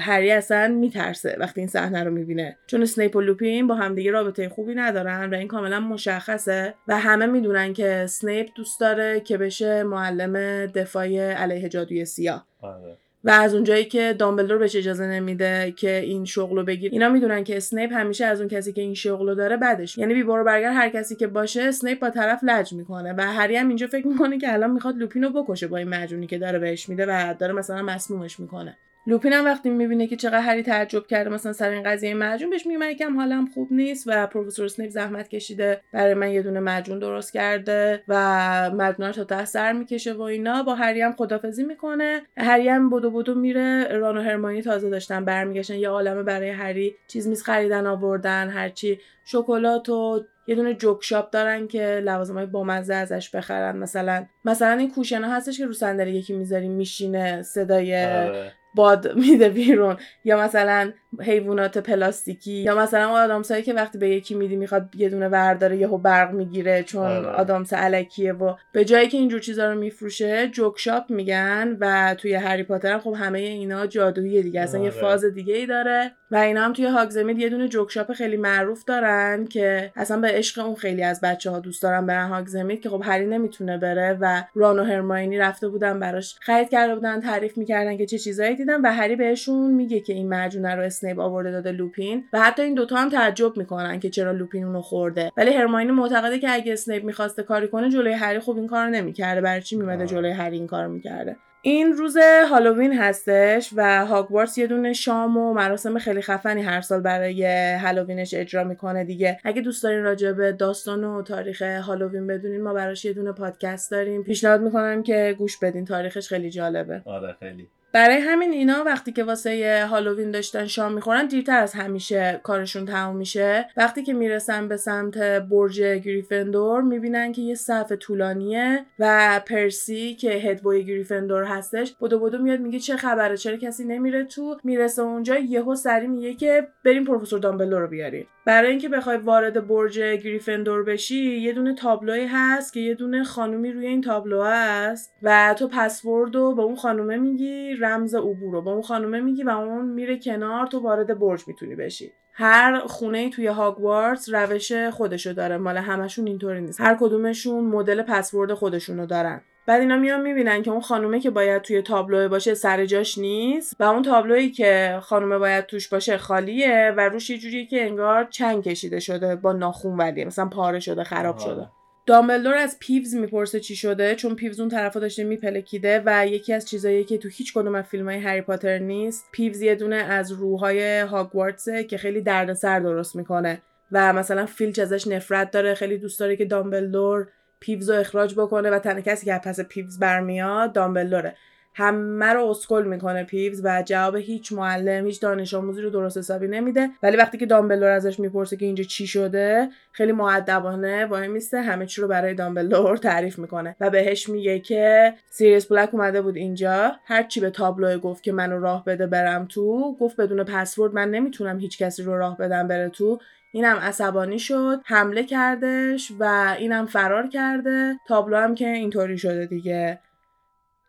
هری اصلا میترسه وقتی این صحنه رو می‌بینه. چون اسنیپ و لوپین با همدیگه رابطه خوبی ندارن و این کاملا مشخصه و همه می‌دونن که سنیپ دوست داره که بشه معلم دفاع علیه جادوی سیاه. آره. و از اونجایی که دامبلدور بهش اجازه نمیده که این شغل رو بگیره اینا می‌دونن که اسنیپ همیشه از اون کسی که این شغل رو داره بعدش یعنی بی برو برگرد هر کسی که باشه اسنیپ با طرف لج می‌کنه و هری هم اینجا فکر می‌کنه که الان می‌خواد لوپین رو بکشه با این معجونی که داره بهش میده و داره مثلا مسمومش می‌کنه. لوپین هم وقتی می‌بینه که چقدر هری تعجب کرده مثلا سر این قضیه مجون بهش میگه من یکم حالم خوب نیست و پروفسور اسنیپ زحمت کشیده برای من یه دونه مجون درست کرده و مجون تا ته سر می‌کشه و اینا. با هری هم خدافزی می‌کنه. هری هم بدو بدو میره. ران و هرمانی تازه داشتن برمیگشتن. یه عالمه برای هری چیز میز خریدن آوردن هرچی شکلات و یه دونه جوک شاپ دارن که لوازمای بامزه ازش بخرن. مثلا مثلا این کوشنا هستش که رو صندلی یکی می‌ذاریم میشینه صدای آره. باد میده بیرون یا مثلا حیوانات پلاستیکی یا مثلا آدامسایی که وقتی به یکی میدی می‌خواد یه دونه ورداره یهو برق می‌گیره چون آره. آدامس الکیه و به جایی که اینجور چیزا رو میفروشه joke shop میگن و توی هری پاتر خب همه اینا جادویی دیگه اصلا یه آره. فاز دیگه ای داره و اینا هم توی هاگزمید یه دونه joke shop خیلی معروف دارن که اصلا به عشق اون خیلی از بچه ها دوست دارن برن هاگزمید که خب هری نمی‌تونه بره و ران و هرماینی رفته بودن براش خرید کرده بودن تعریف می‌کردن که چه چیزایی دیدن و هری بهشون میگه که این معجونه رو اسنیپ آورده داده لوپین و حتی این دوتا هم تعجب می‌کنن که چرا لوپین اونو خورده. ولی هرماینی معتقده که اگه اسنیپ می‌خواسته کاری کنه جلوی هری خب این کارو نمی‌کرده. برای چی میمده. جلوی هری این کارو می‌کرده؟ این روز هالووین هستش و هاگوارتس یه دونه شام و مراسم خیلی خفنی هر سال برای هالووینش اجرا می‌کنه دیگه. اگه دوست دارین راجع به داستان و تاریخ هالووین بدونین ما براش یه دونه پادکست داریم. پیشنهاد می‌کنم که گوش بدین تاریخش خیلی جالبه. آره خیلی. برای همین اینا وقتی که واسه هالووین داشتن شام می‌خورن دیرتر از همیشه کارشون تموم میشه. وقتی که می‌رسن به سمت برج گریفندور می‌بینن که یه صف طولانیه و پرسی که هدبوی گریفندور هستش. بدو بدو میاد میگه چه خبره؟ چرا کسی نمیره تو؟ می‌رسه اونجا یهو سری میگه که بریم پروفسور دامبلدور رو بیارین برای اینکه بخوای وارد برج گریفندور بشی یه دونه تابلوی هست که یه دونه خانومی روی این تابلو هست و تو پسورد رو به اون خانومه میگی رمز عبور رو به اون خانومه میگی و اون میره کنار تو وارد برج می‌تونی بشی. هر خونه توی هاگوارتس روش خودشو داره مال همشون اینطوری نیست. هر کدومشون مدل پسورد خودشونو دارن. بعد اینا میان می‌بینن که اون خانومه که باید توی تابلو باشه سر جاش نیست و اون تابلویی که خانومه باید توش باشه خالیه و روش یه جوریه که انگار چنگ کشیده شده با ناخون ولی مثلا پاره شده خراب. شده دامبلدور از پیوز می‌پرسه چی شده چون پیوز اون طرفا داشته میپلکیده و یکی از چیزایی که تو هیچ کدوم از فیلم های هری پاتر نیست پیوز یه دونه از روحای هاگوارتسه که خیلی دردسر درست می‌کنه و مثلا فیلچ ازش نفرت داره خیلی دوست داره که دامبلدور پیوز رو اخراج بکنه و تنها کسی که پس پیوز برمیاد دامبلدوره. همه رو اسکل می‌کنه پیوز و جواب هیچ معلم هیچ دانش آموزی رو درست حسابی نمیده. ولی وقتی که دامبلدور ازش می‌پرسه که اینجا چی شده خیلی مودبانه وای میسته همه چی رو برای دامبلدور تعریف می‌کنه و بهش میگه که سیریس بلک اومده بود اینجا. هر چی به تابلو گفت که منو راه بده برم تو گفت بدون پسورد من نمی‌تونم هیچ کسی رو راه بدم بره تو. اینم عصبانی شد حمله کردش و اینم فرار کرده. تابلو هم که اینطوری شده دیگه.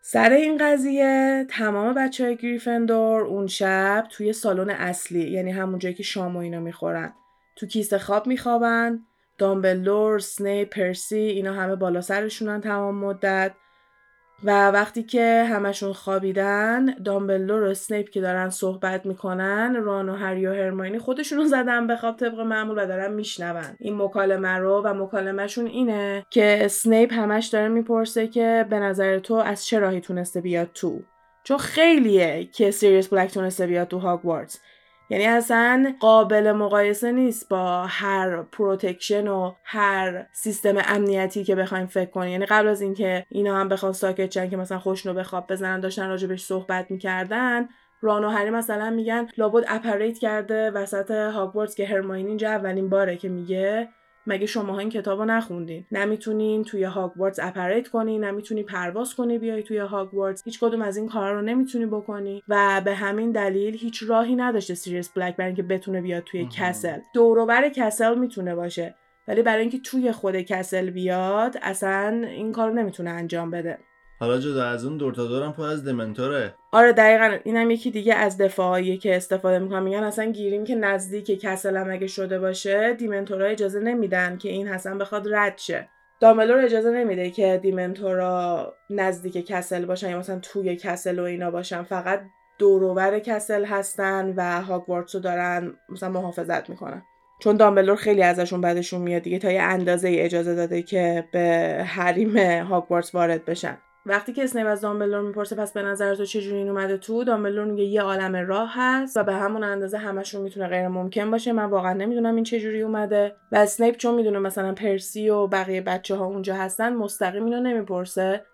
سر این قضیه تمام بچه های گریفندور اون شب توی سالن اصلی یعنی همون جایی که شام و اینا می‌خورن تو کیسه خواب میخوابن. دامبلدور، سنیپ، پرسی اینا همه بالا سرشونن تمام مدت. و وقتی که همشون خوابیدن دامبلدور و اسنیپ که دارن صحبت می‌کنن ران و هری و هرماینی خودشونو زدن به خواب طبق معمول و دارن میشنون. این مکالمه رو و مکالمهشون اینه که اسنیپ همش داره می‌پرسه که به نظر تو از چه راهی تونسته بیاد تو؟ چون خیلیه که سیریس بلک تونسته بیاد تو هاگوارتس یعنی اصلا قابل مقایسه نیست با هر protection و هر سیستم امنیتی که بخوایم فکر کنیم. یعنی قبل از اینکه اینا هم بخوان ساکت شن که مثلا خودشونو به خواب بزنن داشتن راجبش صحبت می‌کردن ران و هری مثلا میگن لابد apparate کرده وسط هاگوارتس که هرماینی اینجا اولین باره که میگه. مگه شماها این کتابو نخوندین؟ نمی‌تونین توی هاگوارتس apparate کنی نمی‌تونی پرواز کنی بیای توی هاگوارتس. هیچ کدوم از این کارا رو نمی‌تونی بکنی و به همین دلیل هیچ راهی نداشته سیریس بلک برای اینکه بتونه بیاد توی مهم. castle. دوروبر castle می‌تونه باشه ولی برای اینکه توی خود کسل بیاد اصلا این کارو نمی‌تونه انجام بده. حالا جدا از اون دور تا دورم پر از دمنتوره. آره دقیقا. اینم یکی دیگه از دفاعیه که استفاده می‌کنن میگن اصلا گیریم که نزدیک کسل هم اگه شده باشه دیمنتورها اجازه نمیدن که این حسن بخواد رد شه. دامبلور اجازه نمیده که دیمنتورا نزدیک کسل باشن یا مثلا توی کسل و اینا باشن. فقط دوروبر کسل هستن و هاگوارتس رو دارن مثلا محافظت می‌کنن. چون دامبلدور خیلی ازشون بدشون میاد دیگه تا یه اندازه ای اجازه داده که به حریم هاگوارتس وارد بشن. وقتی که اسنیپ از دامبلدور می‌پرسه پس به نظر تو چجوری این اومده تو؟ دامبلدور میگه یه عالم راه هست و به همون اندازه همشون می‌تونه غیر ممکن باشه. من واقعا نمی‌دونم این چجوری اومده و اسنیپ چون می‌دونه مثلا پرسی و بقیه بچه ها اونجا هستن مستقیم اینو نمی‌پرسه.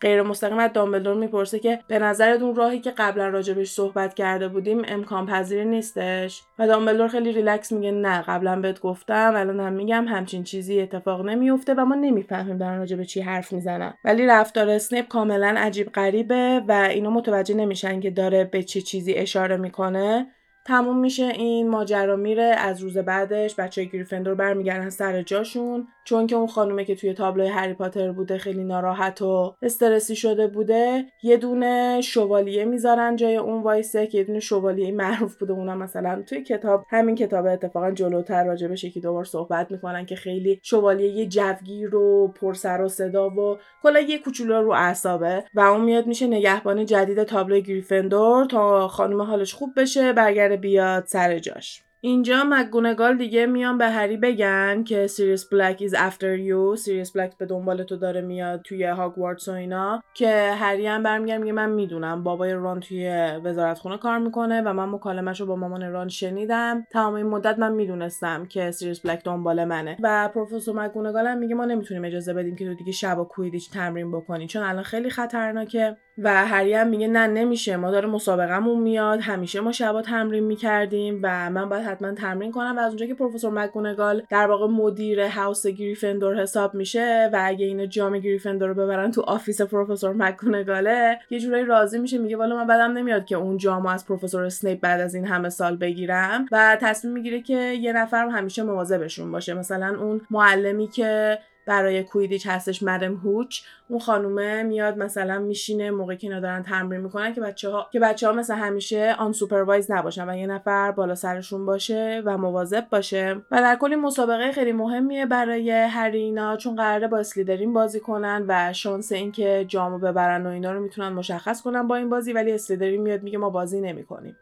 غیر مستقیم از دامبلدور می‌پرسه که به نظرت اون راهی که قبلا راجبش صحبت کرده بودیم امکان پذیر نیستش؟ و دامبلدور خیلی ریلکس میگه نه قبلا بهت گفتم الان هم میگم همچین چیزی اتفاق نمیفته و ما نمی‌فهمیم دارن راجب چی حرف می‌زنن. ولی رفتار اسنیپ کاملا عجیب غریبه و اینا متوجه نمیشن که داره به چه چیزی اشاره می‌کنه. تموم میشه این ماجرا میره از روز بعدش بچه گریفندور برمیگردن سر جاشون. چون که اون خانومه که توی تابلوی هری پاتر بوده خیلی ناراحت و استرسی شده بوده یه دونه شوالیه می‌ذارن جای اون وایسه که یه دونه شوالیه معروف بوده. اونم مثلا توی کتاب همین کتاب اتفاقا جلوتر راجبش یکی دوبار صحبت می‌کنن که خیلی شوالیه یه جوگیر و پرسر و صدا و کلا یه کوچولو رو اعصابه و اون میاد میشه نگهبان جدید تابلوی گریفندور تا خانم حالش خوب بشه برگرده بیاد سر جاش. اینجا مکگونگال دیگه میان به هری بگن که سیریس بلک is after you سیریس بلک به دنبال تو داره میاد توی هاگوارتس و اینا که هری هم برمیگه میگه من می‌دونم بابای ران توی وزارتخونه کار می‌کنه و من مکالمش رو با مامان ران شنیدم. تمام این مدت من می‌دونستم که سیریس بلک دنبال منه. و پروفسور مکگونگال هم میگه ما نمی‌تونیم اجازه بدیم که تو دیگه شبا کوییدیچ تمرین بکنی چون الان خیلی خطرناکه. و هری هم میگه نه نمیشه ما داره مسابقهمون میاد همیشه ما شبا تمرین می‌کردیم و من باید حتما تمرین کنم و از اونجا که پروفسور مکگونگال در واقع مدیر house گریفندور حساب میشه و اگه این جام گریفندور رو ببرن تو office پروفسور مکگونگاله یه جورایی راضی میشه میگه والا من بدم نمیاد که اون جامو از پروفسور اسنیپ بعد از این همه سال بگیرم و تصمیم می‌گیره که یه نفر همیشه مواظبشون باشه. مثلا اون معلمی که برای کویدیچ هستش مدم هوچ. اون خانومه میاد مثلا میشینه موقعی که اینا دارن تمرین می‌کنن که بچه ها که بچه ها مثل همیشه آن سوپروایز نباشن و یه نفر بالا سرشون باشه و مواظب باشه. و در کلی مسابقه خیلی مهمیه برای هرینا چون قراره با اسلیدرین بازی کنن و شانس اینکه جامو ببرن و اینا رو می‌تونن مشخص کنن با این بازی ولی اسلیدرین میاد میگه ما بازی نمی‌کنیم.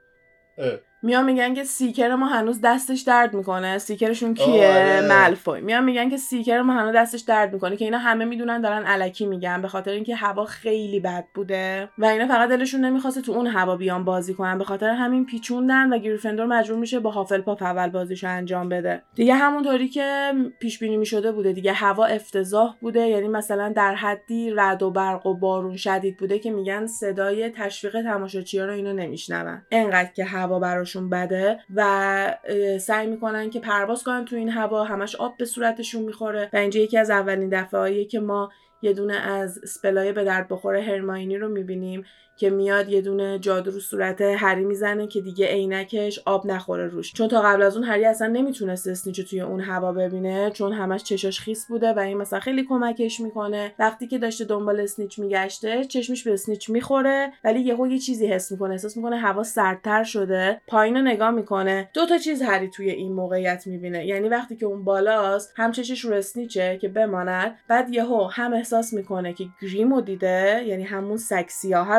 میان میگن که seeker ما هنوز دستش درد می‌کنه. seeker شون کیه؟ آره. مالفوی میان میگن که seeker ما هنوز دستش درد می‌کنه که اینا همه می‌دونن دارن الکی میگن به خاطر اینکه هوا خیلی بد بوده. و اینا فقط دلشون نمی‌خواسته تو اون هوا بیان بازی کنن. به خاطر همین پیچوندن و گریفندور مجبور میشه با هافلپاف اول بازیشو انجام بده. دیگه همونطوری که پیش بینی می‌شده بوده. دیگه هوا افتضاح بوده. یعنی مثلا در حدی رعد و برق و بارون شدید بوده که میگن صدای تشویق تماشاچی‌ها رو اینا نمیشنون. انقدر که هوا براش براشون بده و سعی می‌کنن که پرواز کنن تو این هوا همش آب به صورتشون می‌خوره. و اینجا یکی از اولین دفعه که ما یه دونه از سپلای به درد بخوره هرماینی رو می‌بینیم که میاد یه دونه جادو رو صورت هری می‌زنه که دیگه عینکش آب نخوره روش. چون تا قبل از اون هری اصلا نمی‌تونست اسنیچ توی اون هوا ببینه چون همش چشاش خیس بوده و این مثلا خیلی کمکش می‌کنه. وقتی که داشته دنبال اسنیچ میگشته چشمش به اسنیچ می‌خوره ولی یهو یه چیزی حس می‌کنه. احساس می‌کنه هوا سردتر شده. پایین رو نگاه می‌کنه. دو تا چیز هری توی این موقعیت می‌بینه. یعنی وقتی که اون بالاست هم چشش رو اسنیچه که بماند بعد یهو هم احساس می‌کنه که گریمو دیده یعنی همون سگ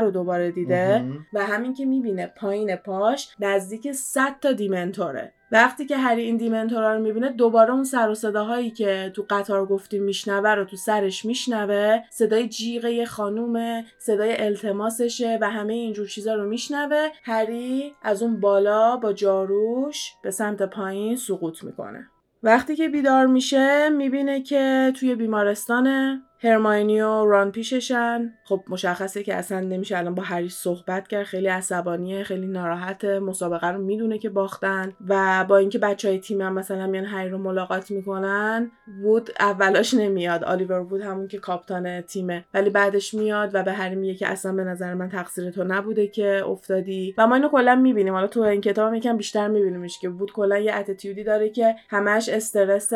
رو دوباره دیده و همین که می‌بینه پایین پاش نزدیک 100 تا دیمنتوره. وقتی که هری این دیمنتورا رو می‌بینه دوباره اون سر و صداهایی که تو قطار گفتیم میشنوه رو تو سرش میشنوه. صدای جیغه خانومه صدای التماسشه و همه اینجور چیزا رو میشنوه. هری از اون بالا با جاروش به سمت پایین سقوط می‌کنه. وقتی که بیدار میشه می‌بینه که توی بیمارستانه. هرماینی و ران پیششن. خب مشخصه که اصلا نمیشه الان با هری صحبت کرد. خیلی عصبانیه خیلی ناراحت مسابقه رو می‌دونه که باختن. و با اینکه بچه های تیم هم مثلا میان هری رو ملاقات می‌کنن وود اولاش نمیاد. آلیور وود همون که captain تیمه. ولی بعدش میاد و به هری میگه که اصلا به نظر من تقصیر تو نبوده که افتادی. و ما اینو کلا می‌بینیم. حالا تو این کتاب یکم بیشتر میبینیمش که وود کلا یه attitude ی داره که همش استرس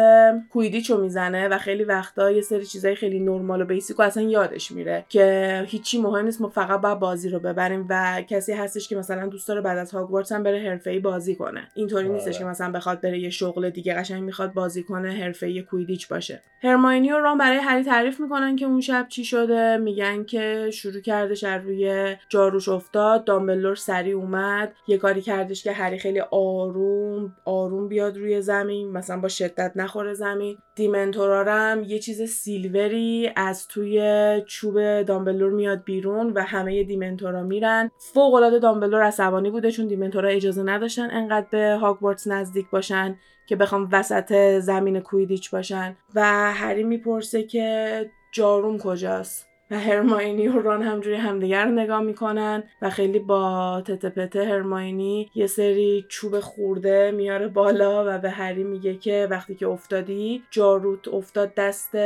کویدیچو می‌زنه و خیلی وقتا یه سری چیزای خیلی نرمال و basic و اصلا یادش میره که هیچی مهم نیست ما فقط باید بازی رو ببریم و کسی هستش که مثلا دوست داره بعد از هاگوارتس هم بره حرفه‌ای بازی کنه. اینطوری نیستش آره. که مثلا بخواد بره یه شغل دیگه قشنگ می‌خواد بازی کنه حرفه‌ای کویدیچ باشه. هرماینی و ران برای هری تعریف می‌کنن که اون شب چی شده میگن که شروع کردش از روی جاروش افتاد دامبلدور سریع اومد. یه کاری کردش که هری خیلی آروم آروم بیاد روی زمین مثلا با شدت نخوره زمین. دیمنتورا رو هم یه چیز سیلوری از توی چوب دامبلور میاد بیرون و همه دیمنتورا میرن. فوق العاده دامبلور عصبانی بوده چون دیمنتورا اجازه نداشتن انقدر به هاگوارتس نزدیک باشن که بخوام وسط زمین کویدیچ باشن. و هری می‌پرسه که جاروم کجاست؟ و هرماینی و ران همجوری همدیگر رو نگاه می‌کنن و خیلی با تته هرماینی یه سری چوب خورده میاره بالا و به هری میگه که وقتی که افتادی جاروت افتاد دست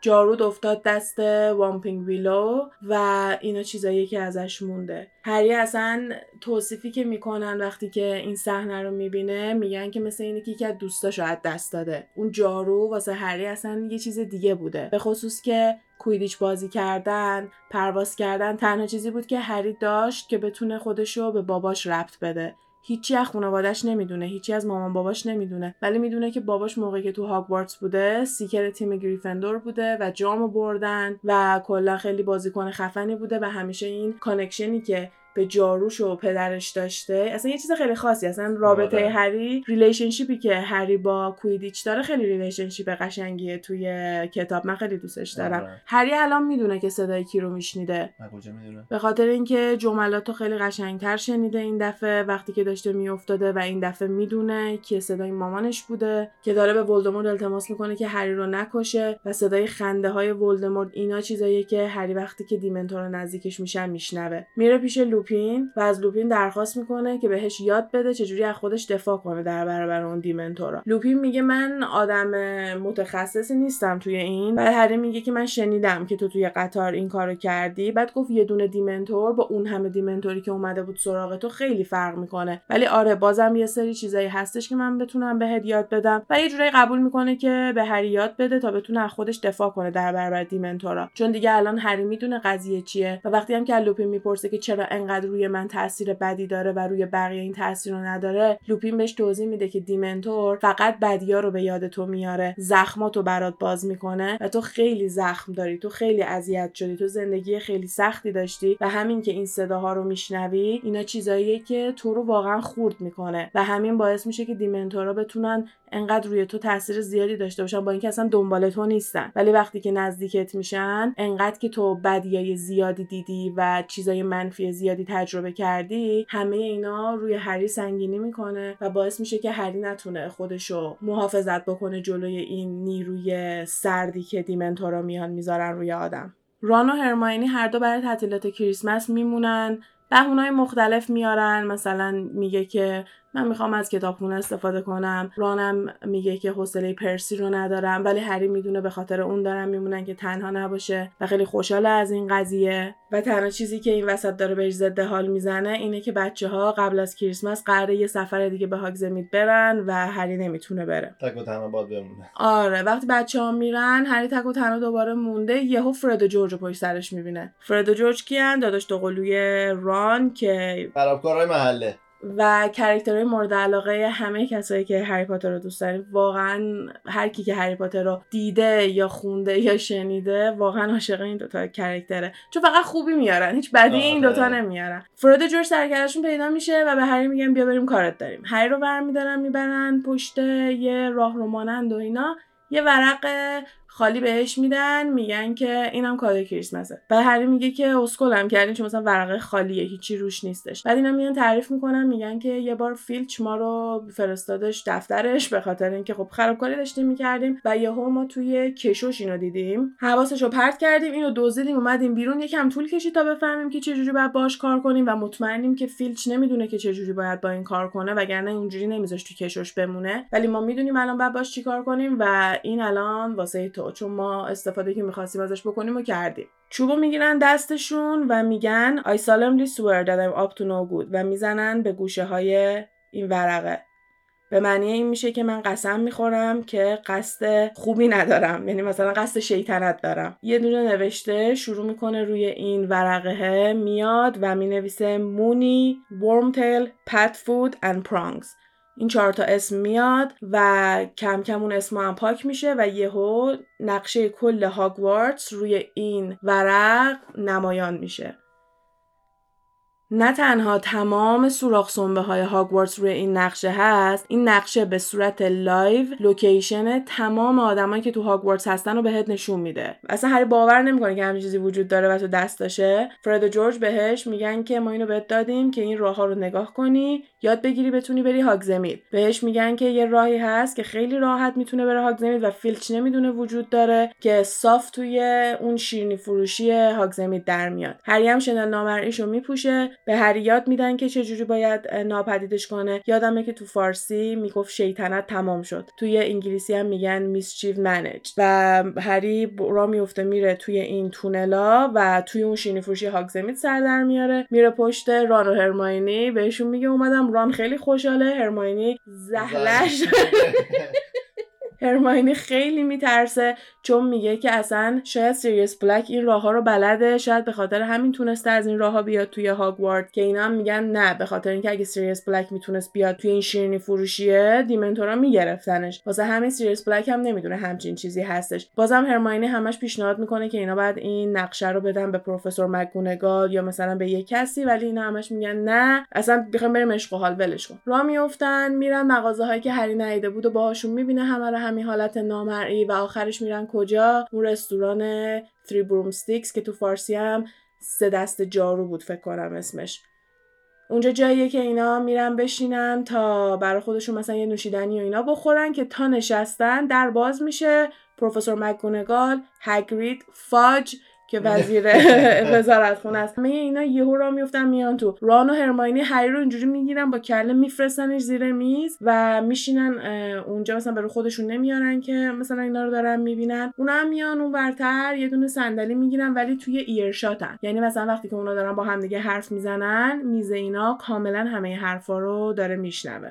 جاروت افتاد دست Whomping Willow و اینا چیزایی که ازش مونده. هری اصلا توصیفی که می‌کنن وقتی که این صحنه رو می‌بینه میگن که مثل اینه که یکی از دوستاشو از دست داده. اون جارو واسه هری اصلا یه چیز دیگه بوده. به خصوص که کویدیچ بازی کردن پرواز کردن تنها چیزی بود که هری داشت که بتونه خودشو به باباش ربط بده. هیچی از خانوادش نمی‌دونه هیچی از مامان باباش نمی‌دونه. ولی می‌دونه که باباش موقعی که تو هاگوارتس بوده seeker تیم گریفندور بوده و جامو بردن و کلا خیلی بازیکن خفنی بوده و همیشه این connection ی که به جاروش و پدرش داشته اصلا یه چیز خیلی خاصی اصلا رابطه آره. هری relationship ی که هری با کویدیچ داره خیلی relationship قشنگیه توی کتاب من خیلی دوستش دارم. آره. هری الان می‌دونه که صدای کی رو میشنیده. کجا می‌دونم به خاطر اینکه جملاتو خیلی قشنگتر شنیده این دفعه وقتی که داشته میافتاده و این دفعه می‌دونه که صدای مامانش بوده که داره به ولدمورت التماس می‌کنه که هری رو نکشه و صدای خنده های ولدمورت اینا چیزاییه که هری وقتی که Dementor نزدیکش میشن میشنوه. میره پیش لوپین و از لوپین درخواست می‌کنه که بهش یاد بده چجوری از خودش دفاع کنه در برابر اون Dementor ا. لوپین میگه من آدم متخصصی نیستم توی این. بعد هری میگه که من شنیدم که تو توی قطار این کارو کردی. بعد گفت یه دونه Dementor با اون همه Dementor ی که اومده بود سراغ تو خیلی فرق می‌کنه. ولی آره بازم یه سری چیزایی هستش که من بتونم بهت یاد بدم و یه جورایی قبول می‌کنه که به هری یاد بده تا بتونه از خودش دفاع کنه در برابر Dementor ا. چون دیگه الان هری می‌دونه قضیه چیه و وقتی هم که لوپین می‌پرسه که چرا انقدر روی من تاثیر بدی داره و روی بقیه این تاثیر رو نداره لوپین بهش توضیح میده که Dementor فقط بدیا رو به یاد تو میاره زخماتو برات باز می‌کنه و تو خیلی زخم داری تو خیلی اذیت شدی تو زندگی خیلی سختی داشتی و همین که این صداها رو میشنوی اینا چیزاییه که تو رو واقعا خورد می‌کنه و همین باعث میشه که دیمنتورا بتونن انقدر روی تو تاثیر زیادی داشته باشن با اینکه اصلا دنبال تو نیستن. ولی وقتی که نزدیکت میشن انقدر که تو بدیای زیادی دیدی و چیزای منفی زیادی تجربه کردی همه اینا روی هری سنگینی می‌کنه و باعث میشه که هری نتونه خودشو محافظت بکنه جلوی این نیروی سردی که دیمنتورا میان می‌ذارن روی آدم. ران و هرماینی هر دو برای تعطیلات کریسمس میمونن. بهونه‌های مختلف میارن. مثلا میگه که من می‌خوام از کتابخونه استفاده کنم. رانم میگه که حوصله پرسی رو ندارم ولی هری می‌دونه به خاطر اون دارن میمونن که تنها نباشه و خیلی خوشحال از این قضیه. و تنها چیزی که این وسط داره بهش ضد حال می‌زنه اینه که بچه ها قبل از کریسمس قراره یه سفر دیگه به هاگزمید برن و هری نمی‌تونه بره. تک و تنها باد بمونه. آره وقتی بچه ها میرن هری تک و تنها دوباره مونده یهو فرد و جورج رو پشت سرش می‌بینه. فرد و جورج کیان؟ داداش دوقلوی ران که خرابکارهای محله. و character های مورد علاقه همه کسایی که هری پاتر رو دوست داریم واقعا هر کی که هری پاتر رو دیده یا خونده یا شنیده واقعا عاشق این دوتا character ه چون فقط خوبی میارن هیچ بدی این آره. دوتا نمیارن. فرد و جورج سر و کلشون پیدا میشه و به هری میگن بیا بریم کارت داریم. هری رو برمیدارن می‌برن پشت یه راه رو مانند و اینا. یه ورق خالی بهش میدن میگن که اینم کادو کریسمسه. بعد هری میگه که اسکلم کردین چون مثلا ورقه خالیه هیچی روش نیستش. بعد اینا میان تعریف می‌کنن میگن که یه بار فیلچ ما رو فرستادش دفترش به خاطر اینکه خب خرابکاری داشتیم می‌کردیم و یهو ما توی کشوش اینو دیدیم. حواسش رو پرت کردیم اینو دزدیدیم اومدیم بیرون یکم طول کشید تا بفهمیم که چجوری باید باش کار کنیم و مطمئنیم که فیلچ نمی‌دونه که چجوری باید با این کار کنه وگرنه اونجوری نمیذاش تو کشوش بمونه. ولی ما می‌دونیم الان باید باش چیکار کنیم و این الان واسه تو. چون ما استفاده که می‌خواستیم ازش بکنیم و کردیم. چوبو می‌گیرن دستشون و میگن I solemnly swear that I'm up to no good و می‌زنن به گوشه های این ورقه. به معنی این میشه که من قسم می‌خورم که قصد خوبی ندارم. یعنی مثلا قصد شیطنت دارم. یه دونه نوشته شروع می‌کنه روی این ورقه میاد و می‌نویسه مونی ورمتیل پت فود اند پرانگز این چهار تا اسم میاد و کم کم اون اسم هم پاک میشه و یهو نقشه کل هاگوارتس روی این ورق نمایان میشه. نه تنها تمام سوراخ سنبه های هاگوارتس روی این نقشه هست این نقشه به صورت live location تمام آدمایی که تو هاگوارتس هستن رو بهت نشون میده. اصلا هری باور نمی‌کنه که همچین چیزی وجود داره و تو دستاشه فرد و جورج بهش میگن که ما اینو بهت دادیم که این راه ها رو نگاه کنی. یاد بگیری بتونی بری هاگزمید بهش میگن که یه راهی هست که خیلی راحت می‌تونه بره هاگزمید و فیلچ نمی‌دونه وجود داره که صاف توی اون شیرنی فروشی هاگزمید در میاد. هری هم شنل نامرئیشو میپوشه. به هری یاد میدن که چجوری باید ناپدیدش کنه. یادمه که تو فارسی می‌گفت شیطنت تمام شد. توی انگلیسی هم میگن میسچیو منیج و هری را میفته میره توی این تونلا و توی اون شیرنی فروشی هاگزمید سر در میاره. میره پشت ران و هرماینی. بهشون میگه اومدم ران خیلی خوشحاله. هرماینی زهلش هرماینی خیلی میترسه چون میگه که اصلا شاید سیریس بلک این راه ها رو بلده شاید به خاطر همین تونسته از این راه ها بیاد توی هاگوارتس که اینا هم میگن نه به خاطر اینکه اگه سیریس بلک می‌تونست بیاد توی این شیرینی فروشیه Dementor ا میگرفتنش. واسه همین سیریس بلک هم نمی‌دونه همچین چیزی هستش. بازم هرماینی همش پیشنهاد می‌کنه که اینا باید این نقشه رو بدن به پروفسور مک‌گونگال یا مثلا به یه کسی ولی اینا همش میگن نه. اصلا بخوام بریم عشق و حال ولش کن. راه میافتن میرن مغازه که هری ندیده بود و باهاشون می‌بینه همه همین حالت نامرئی و آخرش میرن کجا؟ اون رستوران تری برومستیکس که تو فارسی هم سه دست جارو بود فکر کنم اسمش. اونجا جاییه که اینا میرن بشینن تا برای خودشون مثلا یه نوشیدنی و اینا بخورن که تا نشستن در باز میشه. پروفسور مکگونگال هگرید فاج که وزیر وزارت خونه است. همه اینا یهو را میفتن میان تو. ران و هرماینی هری رو اینجوری می‌گیرن با کله میفرستنش زیر میز و میشینن اونجا مثلا برای خودشون نمیارن که مثلا اینا رو دارن می‌بینن. اونا هم میان اون ورتر یه دونه صندلی می‌گیرن ولی توی ایرشاتن یعنی مثلا وقتی که اونا دارن با همدیگه حرف می‌زنن میز اینا کاملا همه حرفا رو داره میشنوه.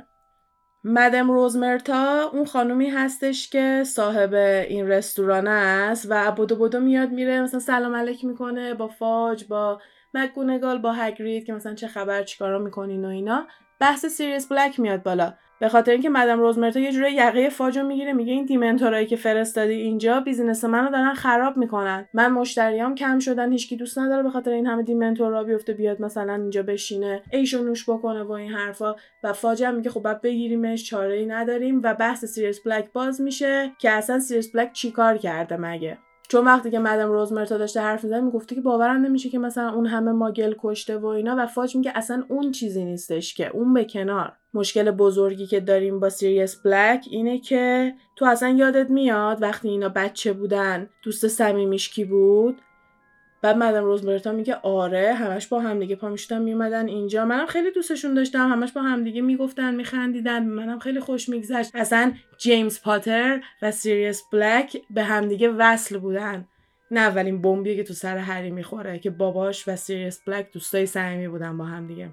مدم روزمرتا اون خانومی هستش که صاحب این رستوران است و بودو بودو میاد میره مثلا سلام علیک می‌کنه با فاج با مکگونگال با هگرید که مثلا چه خبر چیکارا می‌کنین و اینا. بحث سیریس بلک میاد بالا. به خاطر اینکه مادام رزمرتا یه جوری یقه فاجو می‌گیره میگه این Dementor ایی که فرستادی اینجا business منو دارن خراب می‌کنن. من مشتریام کم شدن هیچکی دوست نداره به خاطر این همه Dementor را بیفته بیاد مثلا اینجا بشینه عیش و نوش بکنه یا این حرفا. و فاجم میگه خب باید بگیریمش چاره ای نداریم. و بحث سیریس بلک باز میشه که اصلا سیریس بلک چیکار کرده مگه؟ چون وقتی که مادام رزمرتا داشته حرف می‌زنه می‌گفته که باورم نمیشه که مثلا اون همه Muggle کشته و اینا و فاج میگه اصلا اون چیزی نیستش که اون به کنار. مشکل بزرگی که داریم با سیریس بلک اینه که تو اصلا یادت میاد وقتی اینا بچه بودن دوست صمیمیش کی بود؟ بعد مدام روزمرتا میگه آره همش با هم دیگه پا می‌شدن میومدن اینجا. منم خیلی دوستشون داشتم همش با هم دیگه می‌گفتن میخندیدن منم خیلی خوش میگذشت. اصلا جیمز پاتر و سیریس بلک به همدیگه وصل بودن. نه اولین بمبیه که تو سر هری می‌خوره که باباش و سیریس بلک دوستای صمیمی بودن با هم دیگه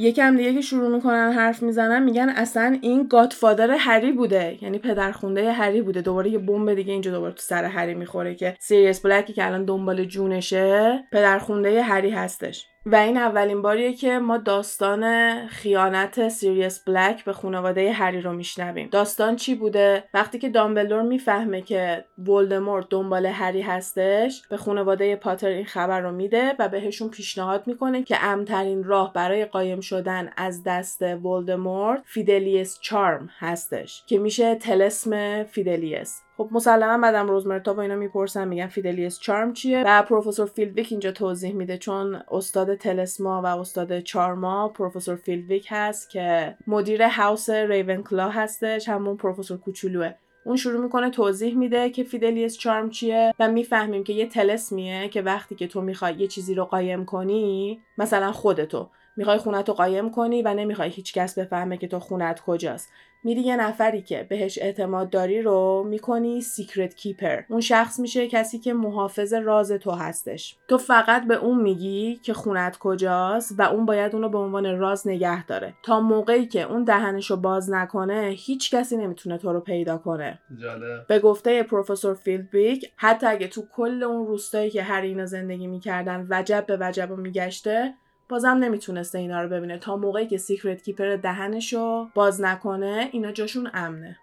یکم دیگه که شروع می‌کنن حرف می‌زنن میگن اصلا این godfather هری بوده. یعنی پدرخونده هری بوده. دوباره یه بمب دیگه اینجا دوباره تو سر هری می‌خوره که سیریس بلکی که الان دنبال جونشه پدرخونده هری هستش. و این اولین باریه که ما داستان خیانت سیریس بلک به خانواده هری رو میشنویم. داستان چی بوده؟ وقتی که دامبلدور می‌فهمه که ولدمورت دنبال هری هستش به خانواده پاتر این خبر رو میده و بهشون پیشنهاد می‌کنه که امن‌ترین راه برای قایم شدن از دست ولدمورت Fidelius Charm هستش که میشه طلسم Fidelius. خب مسلما مدام روزمرتا و اینا می‌پرسن میگن Fidelius Charm چیه؟ و پروفسور فلیتویک اینجا توضیح میده. چون استاد طلسما و استاد charm ا پروفسور فلیتویک هست که مدیر house ریونکلا هستش همون پروفسور کوچولوه. اون شروع می‌کنه توضیح میده که Fidelius Charm چیه و می‌فهمیم که یه طلسمیه که وقتی که تو می‌خوای یه چیزی رو قایم کنی مثلا خودتو. می‌خوای خونت رو قایم کنی و نمی‌خوای هیچ کس بفهمه که تو خونت کجاست. میری یه نفری که بهش اعتماد داری رو می‌کنی secret keeper اون شخص میشه کسی که محافظ راز تو هستش. تو فقط به اون میگی که خونت کجاست و اون باید اونو به عنوان راز نگه داره. تا موقعی که اون دهنشو باز نکنه هیچ کسی نمی‌تونه تو رو پیدا کنه. جالب. به گفته پروفسور فلیتویک حتی اگه تو کل اون روستایی که هری اینا زندگی می‌کردن وجب به وجب میگشته بازم نمی‌تونسته اینا رو ببینه. تا موقعی که secret keeper دهنشو باز نکنه اینا جاشون امنه.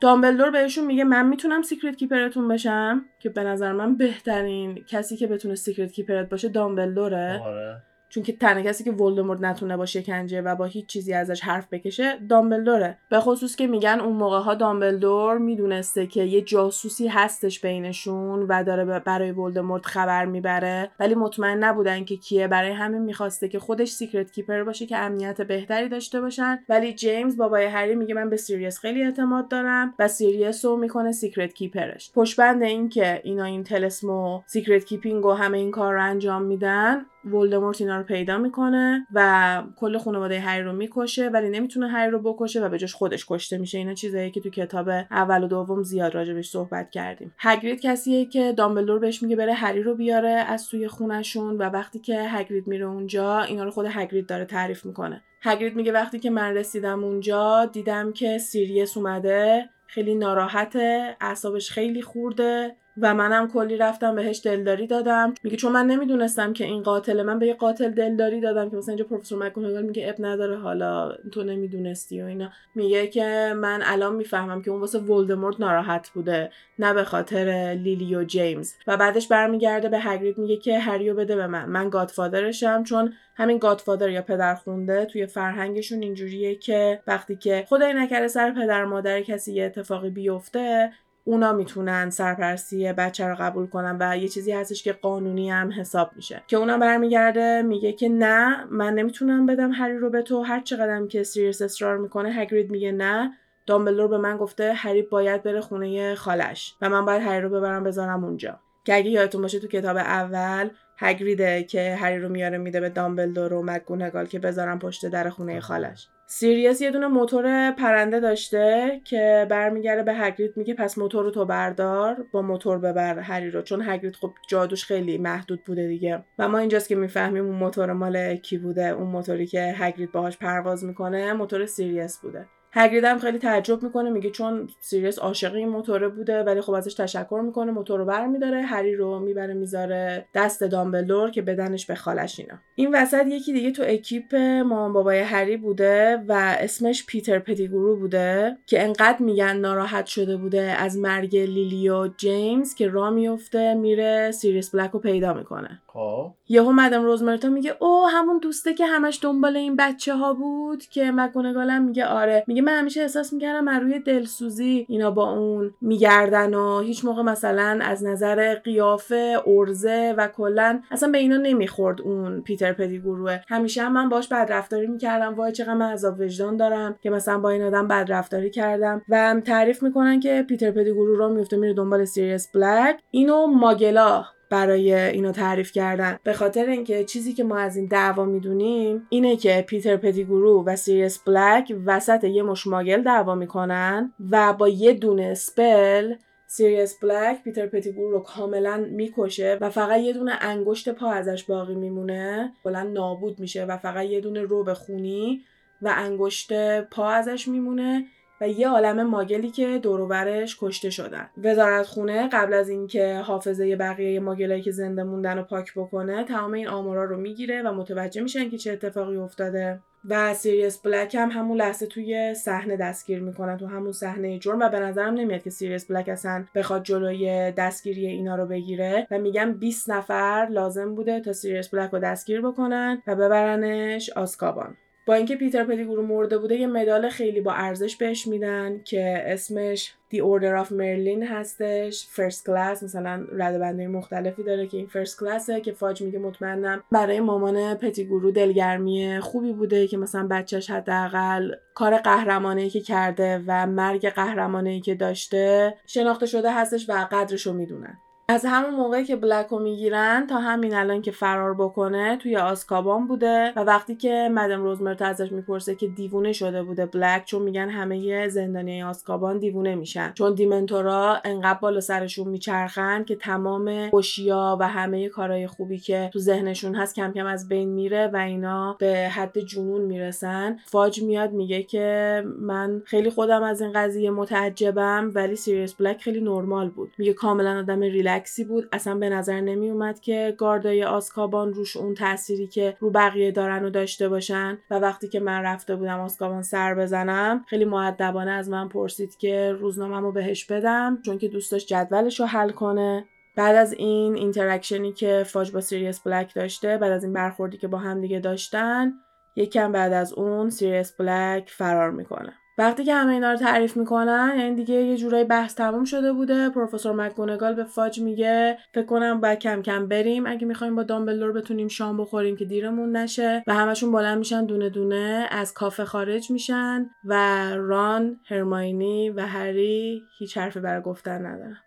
دامبلدور بهشون میگه من می‌تونم secret keeper تون بشم؟ که به نظر من بهترین کسی که بتونه secret keeper ت باشه دامبلدوره. آره. چون که تنها کسی که ولدمورت نتونه با شکنجه و با هیچ چیزی ازش حرف بکشه دامبلدوره. به خصوص که میگن اون موقع ها دامبلدور می‌دونسته که یه جاسوسی هستش بینشون و داره برای ولدمورت خبر می‌بره. ولی مطمئن نبودن که کیه. برای همین می‌خواسته که خودش secret keeper باشه که امنیت بهتری داشته باشن. ولی جیمز بابای هری میگه من به سیریس خیلی اعتماد دارم و سیریس رو می‌کنه secret keeper ش پشت‌بند این که اینا این طلسمو secret keeping و همه این کار رو انجام میدن ولدمورت اینا رو پیدا می‌کنه و کل خانواده هری رو می‌کشه ولی نمی‌تونه هری رو بکشه و به جاش خودش کشته میشه. اینا چیزایی که تو کتاب اول و دوم زیاد راجبش صحبت کردیم. هگرید کسیه که دامبلدور بهش میگه بره هری رو بیاره از توی خونشون و وقتی که هگرید میره اونجا اینا رو خود هگرید داره تعریف می‌کنه. هگرید میگه وقتی که من رسیدم اونجا دیدم که سیریس اومده خیلی ناراحته اعصابش خیلی خورده و منم کلی رفتم بهش دلداری دادم. میگه چون من نمی‌دونستم که این قاتل من به یه قاتل دلداری دادم که مثلا اینجا پروفسور مکگوناگال میگه عیب نداره حالا تو نمی‌دونستی و اینا. میگه که من الان می‌فهمم که اون واسه ولدمورت ناراحت بوده نه به خاطر لیلی و جیمز. و بعدش برمیگرده به هگرید میگه که هریو بده به من. من گادفادرشم چون همین گادفادر یا پدر خونده توی فرهنگشون اینجوریه که وقتی که خدای نکرده سر پدر مادر کسی یه اتفاقی بیفته اونا می‌تونن سرپرستی بچه رو قبول کنن و یه چیزی هستش که قانونی هم حساب میشه. که اونا برمیگرده میگه که نه من نمی‌تونم بدم هری رو به تو. هر چقدرم که سیریس اصرار می‌کنه هگرید میگه نه. دامبلدور به من گفته هری باید بره خونه خالش و من باید هری رو ببرم بذارم اونجا. که اگه یادتون باشه تو کتاب اول هگریده که هری رو میاره میده به دامبلدور و مکگوناگال که بذارن پشت در خونه خالش. سیریس یه دونه موتور پرنده داشته که برمیگرده به هگرید میگه پس موتور رو تو بردار با موتور ببر هری رو چون هگرید خب جادوش خیلی محدود بوده دیگه. و ما اینجاست که می‌فهمیم اون موتور مال کی بوده اون موتوری که هگرید باهاش پرواز می‌کنه موتور سیریس بوده. هگرید هم خیلی تعجب می‌کنه میگه چون سیریس عاشق این موتوره بوده ولی خب ازش تشکر می‌کنه موتور رو برمیداره هری رو می‌بره می‌ذاره دست دامبلدور که بدنش به خالش اینا. این وسط یکی دیگه تو اکیپ مامان بابای هری بوده و اسمش پیتر پتیگورو بوده که انقدر میگن ناراحت شده بوده از مرگ لیلی و جیمز که را میفته میره سیریس بلک رو پیدا می‌کنه. خب. یهو مدام روزمرتا میگه او همون دوسته که همش دنبال این بچه ها بود که مکگوناگالم میگه آره. میگه من همیشه احساس می‌کردم من روی دلسوزی اینا با اون میگردن و هیچ موقع مثلا از نظر قیافه عرضه و کلا اصلا به اینا نمی‌خورد اون پیتر پتیگوروه همیشه هم من باش بدرفتاری می‌کردم. وای چقدر من عذاب وجدان دارم که مثلا با این آدم بدرفتاری کردم. و تعریف می‌کنن که پیتر پتیگورو رو میفته میره دنبال سیریس بلک. اینو Muggle ا برای اینو تعریف کردن. به خاطر اینکه چیزی که ما از این دعوا می‌دونیم اینه که پیتر پتیگورو و سیریس بلک وسط یه مشت Muggle دعوا می‌کنن و با یه دونه spell سیریس بلک پیتر پتیگورو رو کاملا می‌کشه و فقط یه دونه انگشت پا ازش باقی میمونه. کلا نابود میشه و فقط یه دونه robe خونی و انگشت پا ازش میمونه. و یه عالم Muggle ی که دوروبرش کشته شدن. وزارت خونه قبل از اینکه حافظه بقیه Muggle ایی که زنده موندن رو پاک بکنه تمام این آمارا رو می‌گیره و متوجه میشن که چه اتفاقی افتاده. و سیریس بلک هم همون لحظه توی صحنه دستگیر می‌کنن تو همون صحنه جرم. و به نظرم نمیاد که سیریس بلک اصلا بخواد جلوی دستگیری اینا رو بگیره. و میگم 20 نفر لازم بوده تا سیریس بلک رو دستگیر بکنن و ببرنش آزکابان. با اینکه پیتر پتیگورو مرده بوده یه مدال خیلی با ارزش بهش میدن که اسمش the Order of Merlin هستش. First Class مثلا رده‌بندی مختلفی داره که این First Class ه که فاج میگه مطمئنم برای مامان پتیگورو دلگرمی خوبی بوده که مثلا بچهش حداقل کار قهرمانانه که کرده و مرگ قهرمانانه که داشته شناخته شده هستش و قدرشو می‌دونن. از همون موقعی که بلک رو می‌گیرن تا همین الان که فرار بکنه توی آزکابان بوده و وقتی که مدم روزمرت ازش می‌پرسه که دیوونه شده بوده بلک چون میگن همه زندانی آزکابان دیوونه میشن. چون Dementor ا انقدر بالا سرشون میچرخن که تمام خوشیا و همه کارهای خوبی که تو ذهنشون هست کم کم از بین میره و اینا به حد جنون می‌رسن. فاج میاد میگه که من خیلی خودم از این قضیه متعجبم ولی سیریس بلک خیلی نرمال بود. میگه کاملا آدم ریلکسی بود. اصلا به نظر نمیومد که گاردای آزکابان روش اون تأثیری که رو بقیه دارن و داشته باشن. و وقتی که من رفته بودم آزکابان سر بزنم خیلی مؤدبانه از من پرسید که روزنامه‌مو بهش بدم چون که دوست داشت جدولش رو حل کنه. بعد از این interaction ی که فاج با سیریس بلک داشته بعد از این برخوردی که با هم دیگه داشتن یکم بعد از اون سیریس بلک فرار می‌کنه. وقتی که همه اینا رو تعریف می‌کنن یعنی دیگه یه جورایی بحث تموم شده بوده. پروفسور مکگونگال به فاج میگه فکر کنم باید کم کم بریم. اگه می‌خوایم با دامبلور بتونیم شام بخوریم که دیرمون نشه. و همشون بلند میشن دونه دونه از کافه خارج میشن و ران هرماینی و هری هیچ حرفی برای گفتن ندارن.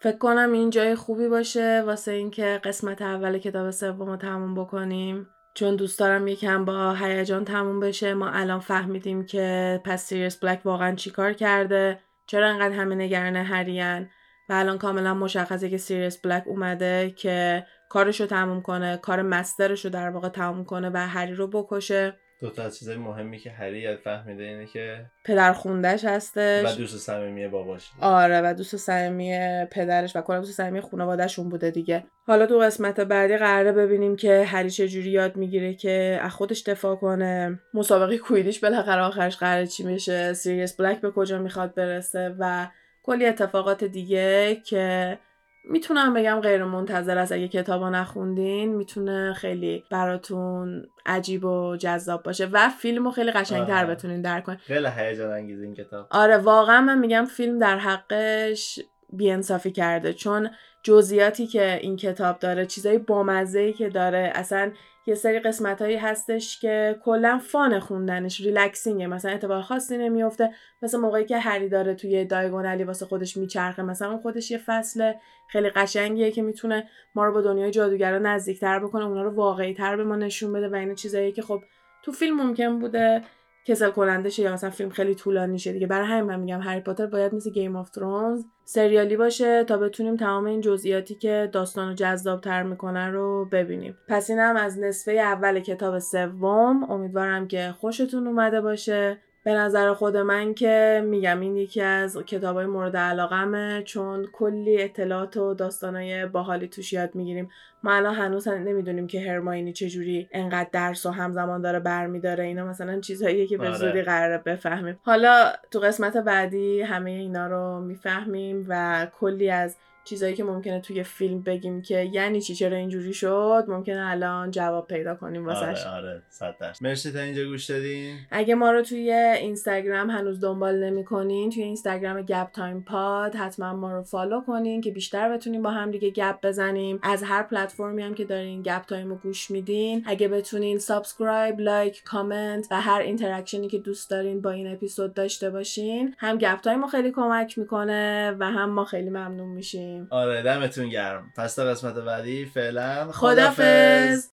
فکر کنم این جای خوبی باشه واسه اینکه قسمت اول کتاب سوم رو تموم بکنیم. چون دوست دارم یکم با هیجان تموم بشه ما الان فهمیدیم که پس سیریس بلک واقعا چیکار کرده؟ چرا انقدر همه نگران هریان و الان کاملا مشخصه که سیریس بلک اومده که کارشو تموم کنه کار master ش رو در واقع تموم کنه و هری رو بکشه. دو تا از چیزای مهمی که هری یاد فهمیده اینه که پدر خوندش هستش. و دوست صمیمی باباش. آره و دوست صمیمی پدرش و کلا دوست صمیمی خانوادهشون بوده دیگه. حالا تو قسمت بعدی قراره ببینیم که هری چه جوری یاد می‌گیره که از خودش دفاع کنه. مسابقه کویدیش بالاخره آخرش قراره چی میشه سیریس بلک به کجا می‌خواد برسه و کلی اتفاقات دیگه که می‌تونم بگم غیر منتظر است. اگه کتابا نخوندین می‌تونه خیلی براتون عجیب و جذاب باشه و فیلم رو خیلی قشنگتر. بتونین درک کنین. خیلی هیجان انگیز این کتاب. آره واقعا من میگم فیلم در حقش بیانصافی کرده. چون جزئیاتی که این کتاب داره چیزای بامزه که داره اصلا یه سری قسمت هایی هستش که کلا فان خوندنش ریلکسینگه. مثلا اتفاق خاصی نمیفته. مثل موقعی که هری داره توی دایگونالی واسه خودش میچرخه مثلا اون خودش یه فصل خیلی قشنگیه که می‌تونه ما رو با دنیای جادوگرا نزدیکتر بکنه اونا رو واقعی تر به ما نشون بده و این چیزایی که خب تو فیلم ممکن بوده. کسل کننده شه یا مثلا فیلم خیلی طولانی شه دیگه. برای همین من میگم هری پاتر باید مثل Game of Thrones سریالی باشه تا بتونیم تمام این جزئیاتی که داستان رو جذابتر می‌کنن رو ببینیم. پس اینم از نصفه اول کتاب سوم. امیدوارم که خوشتون اومده باشه. به نظر خود من که میگم این یکی از کتابای مورد علاقمه چون کلی اطلاعات و داستانای باحالی توش یاد می‌گیریم. ما الان هنوز نمی‌دونیم که هرماینی چجوری انقدر درس و همزمان داره برمیداره. اینا مثلا چیزهاییه که به آره. زودی قراره بفهمیم. حالا تو قسمت بعدی همه اینا رو می‌فهمیم و کلی از چیزایی که ممکنه توی فیلم بگیم که یعنی چی چرا اینجوری شد؟ ممکنه الان جواب پیدا کنیم واسش. آره آره صد مرسی تا اینجا گوش دادین. اگه ما رو توی اینستاگرام هنوز دنبال نمی‌کنین توی اینستاگرام گپ تایم پاد حتما ما رو follow کنین که بیشتر بتونیم با هم دیگه گپ بزنیم. از هر پلتفرمی هم که دارین گپ تایم رو گوش میدین. اگه بتونین subscribe like comment و هر interaction ی که دوست دارین با این اپیزود داشته باشین هم گپ تایم رو خیلی کمک می‌کنه و هم ما خیلی ممنون میشیم. آره دمتون گرم. پس تا قسمت بعدی فعلا خدافظ